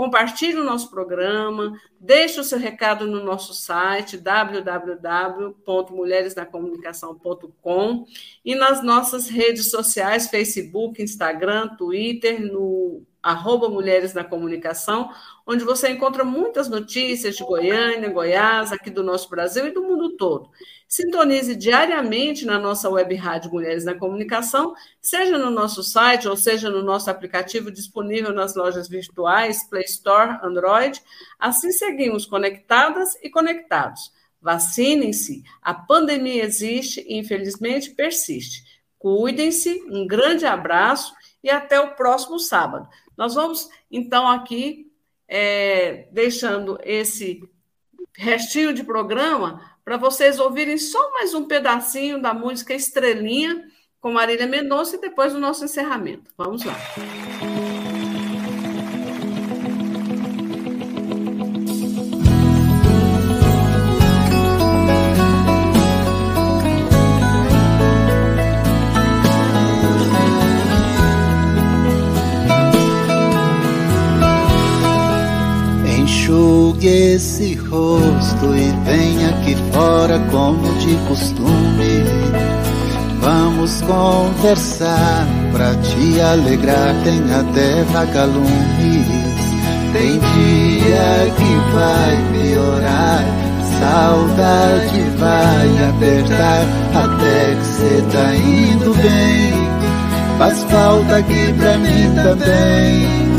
Compartilhe o nosso programa, deixe o seu recado no nosso site www.mulheresnacomunicação.com e nas nossas redes sociais, Facebook, Instagram, Twitter, no arroba Mulheres na Comunicação, onde você encontra muitas notícias de Goiânia, Goiás, aqui do nosso Brasil e do mundo todo. Sintonize diariamente na nossa web rádio Mulheres na Comunicação, seja no nosso site ou seja no nosso aplicativo disponível nas lojas virtuais, Play Store, Android. Assim seguimos conectadas e conectados. Vacinem-se, a pandemia existe e infelizmente persiste. Cuidem-se, um grande abraço e até o próximo sábado. Nós vamos, então, aqui, é, deixando esse restinho de programa para vocês ouvirem só mais um pedacinho da música Estrelinha com Marília Mendonça e depois o nosso encerramento. Vamos lá. Enxugue esse rosto e venha aqui fora como de costume. Vamos conversar pra te alegrar, tem até vagalumes. Tem dia que vai piorar, saudade vai apertar, até que cê tá indo bem. Faz falta aqui pra mim também.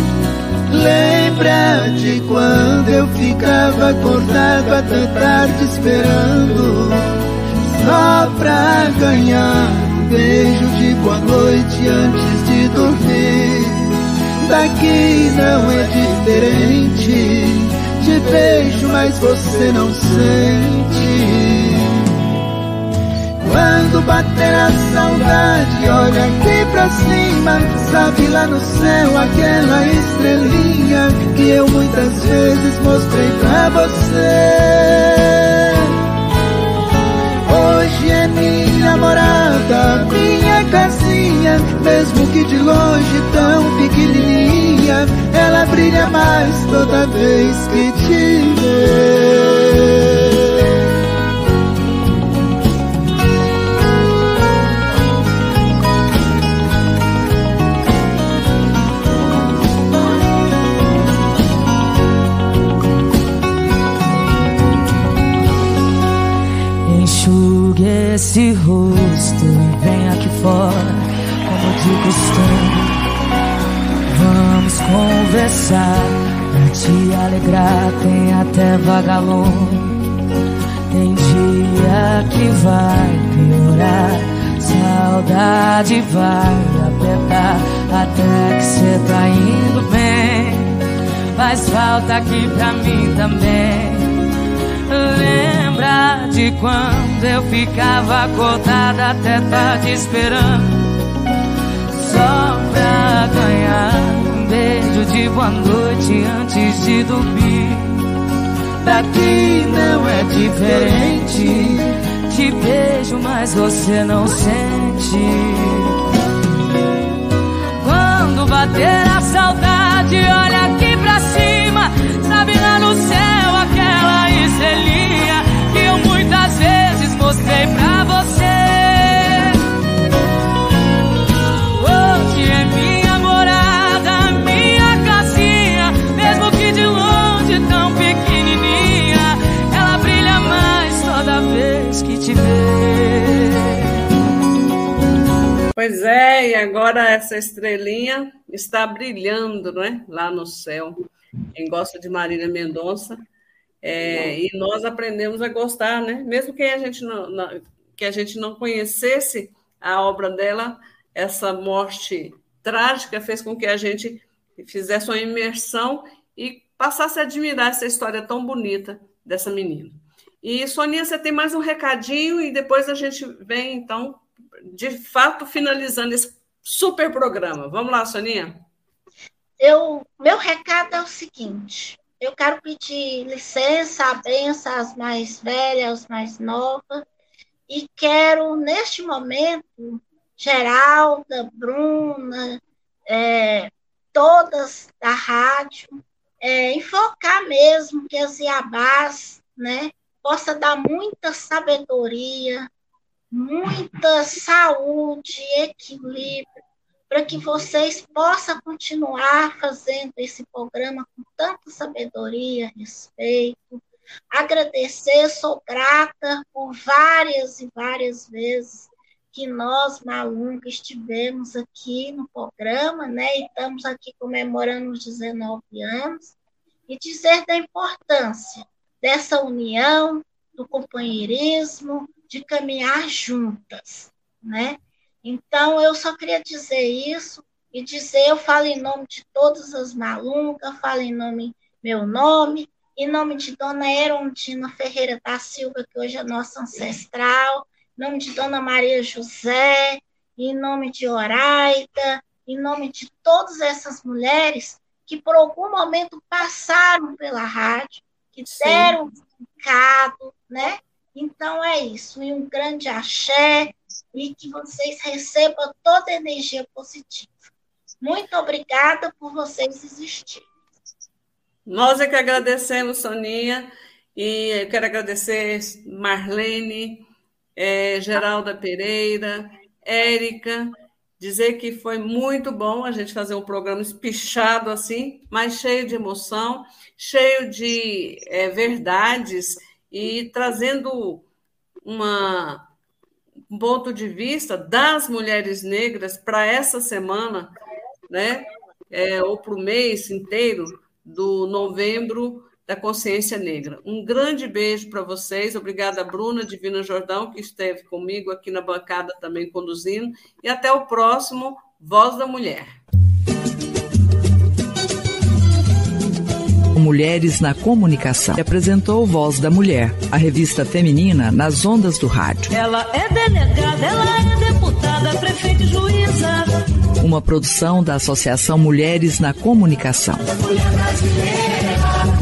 Lembra de quando eu ficava acordado até tarde esperando só pra ganhar um beijo de boa noite antes de dormir. Daqui não é diferente. Te beijo, mas você não sente. Quando bater a saudade, olha aqui pra cima. Sabe lá no céu aquela estrelinha que eu muitas vezes mostrei pra você. Hoje é minha morada, minha casinha, mesmo que de longe tão pequenininha, ela brilha mais toda vez que te vê. Rosto e vem aqui fora, como de costume. Vamos conversar, pra te alegrar, tem até vagalume. Tem dia que vai piorar, saudade vai apertar, até que cê tá indo bem. Faz falta aqui pra mim também. Lembra de quando eu ficava acordada até tarde esperando. Só pra ganhar um beijo de boa noite antes de dormir. Daqui não é diferente. Te beijo, mas você não sente. Quando bater a saudade, olha aqui pra cima. Sabe lá no céu aquela estrelinha mostrei pra você. Hoje é minha morada, minha casinha, mesmo que de longe tão pequenininha, ela brilha mais toda vez que te vê. Pois é, e agora essa estrelinha está brilhando, não é? Lá no céu. Quem gosta de Marília Mendonça é, e nós aprendemos a gostar, né? Mesmo que a gente não, não, que a gente não conhecesse a obra dela, essa morte trágica fez com que a gente fizesse uma imersão e passasse a admirar essa história tão bonita dessa menina. E Soninha, você tem mais um recadinho e depois a gente vem então, de fato, finalizando esse super programa. Vamos lá, Soninha. Eu, meu recado é o seguinte: eu quero pedir licença, a benção às mais velhas, às mais novas, e quero, neste momento, Geralda, Bruna, é, todas da rádio, é, enfocar mesmo que as Iabás né, possa dar muita sabedoria, muita saúde, equilíbrio, para que vocês possam continuar fazendo esse programa com tanta sabedoria, respeito. Agradecer, sou grata por várias e várias vezes que nós, Malunga, estivemos aqui no programa, né? E estamos aqui comemorando os 19 anos, e dizer da importância dessa união, do companheirismo, de caminhar juntas, né? Então, eu só queria dizer isso e dizer, eu falo em nome de todas as malucas, falo em nome, meu nome, em nome de Dona Erondina Ferreira da Silva, que hoje é nossa ancestral, em nome de Dona Maria José, em nome de Oraida, em nome de todas essas mulheres que por algum momento passaram pela rádio, que deram um recado, né? Então é isso. E um grande axé, e que vocês recebam toda a energia positiva. Muito obrigada por vocês existirem. Nós é que agradecemos, Soninha, e eu quero agradecer Marlene, é, Geralda Pereira, Érica, dizer que foi muito bom a gente fazer um programa espichado assim, mas cheio de emoção, cheio de é, verdades e trazendo uma um ponto de vista das mulheres negras para essa semana, né, é, ou para o mês inteiro do novembro da consciência negra. Um grande beijo para vocês. Obrigada, Bruna Divina Jordão, que esteve comigo aqui na bancada também conduzindo. E até o próximo Voz da Mulher. Mulheres na Comunicação. Apresentou Voz da Mulher, a revista feminina nas ondas do rádio. Ela é delegada, ela é deputada, prefeita e juíza. Uma produção da Associação Mulheres na Comunicação. Mulher brasileira.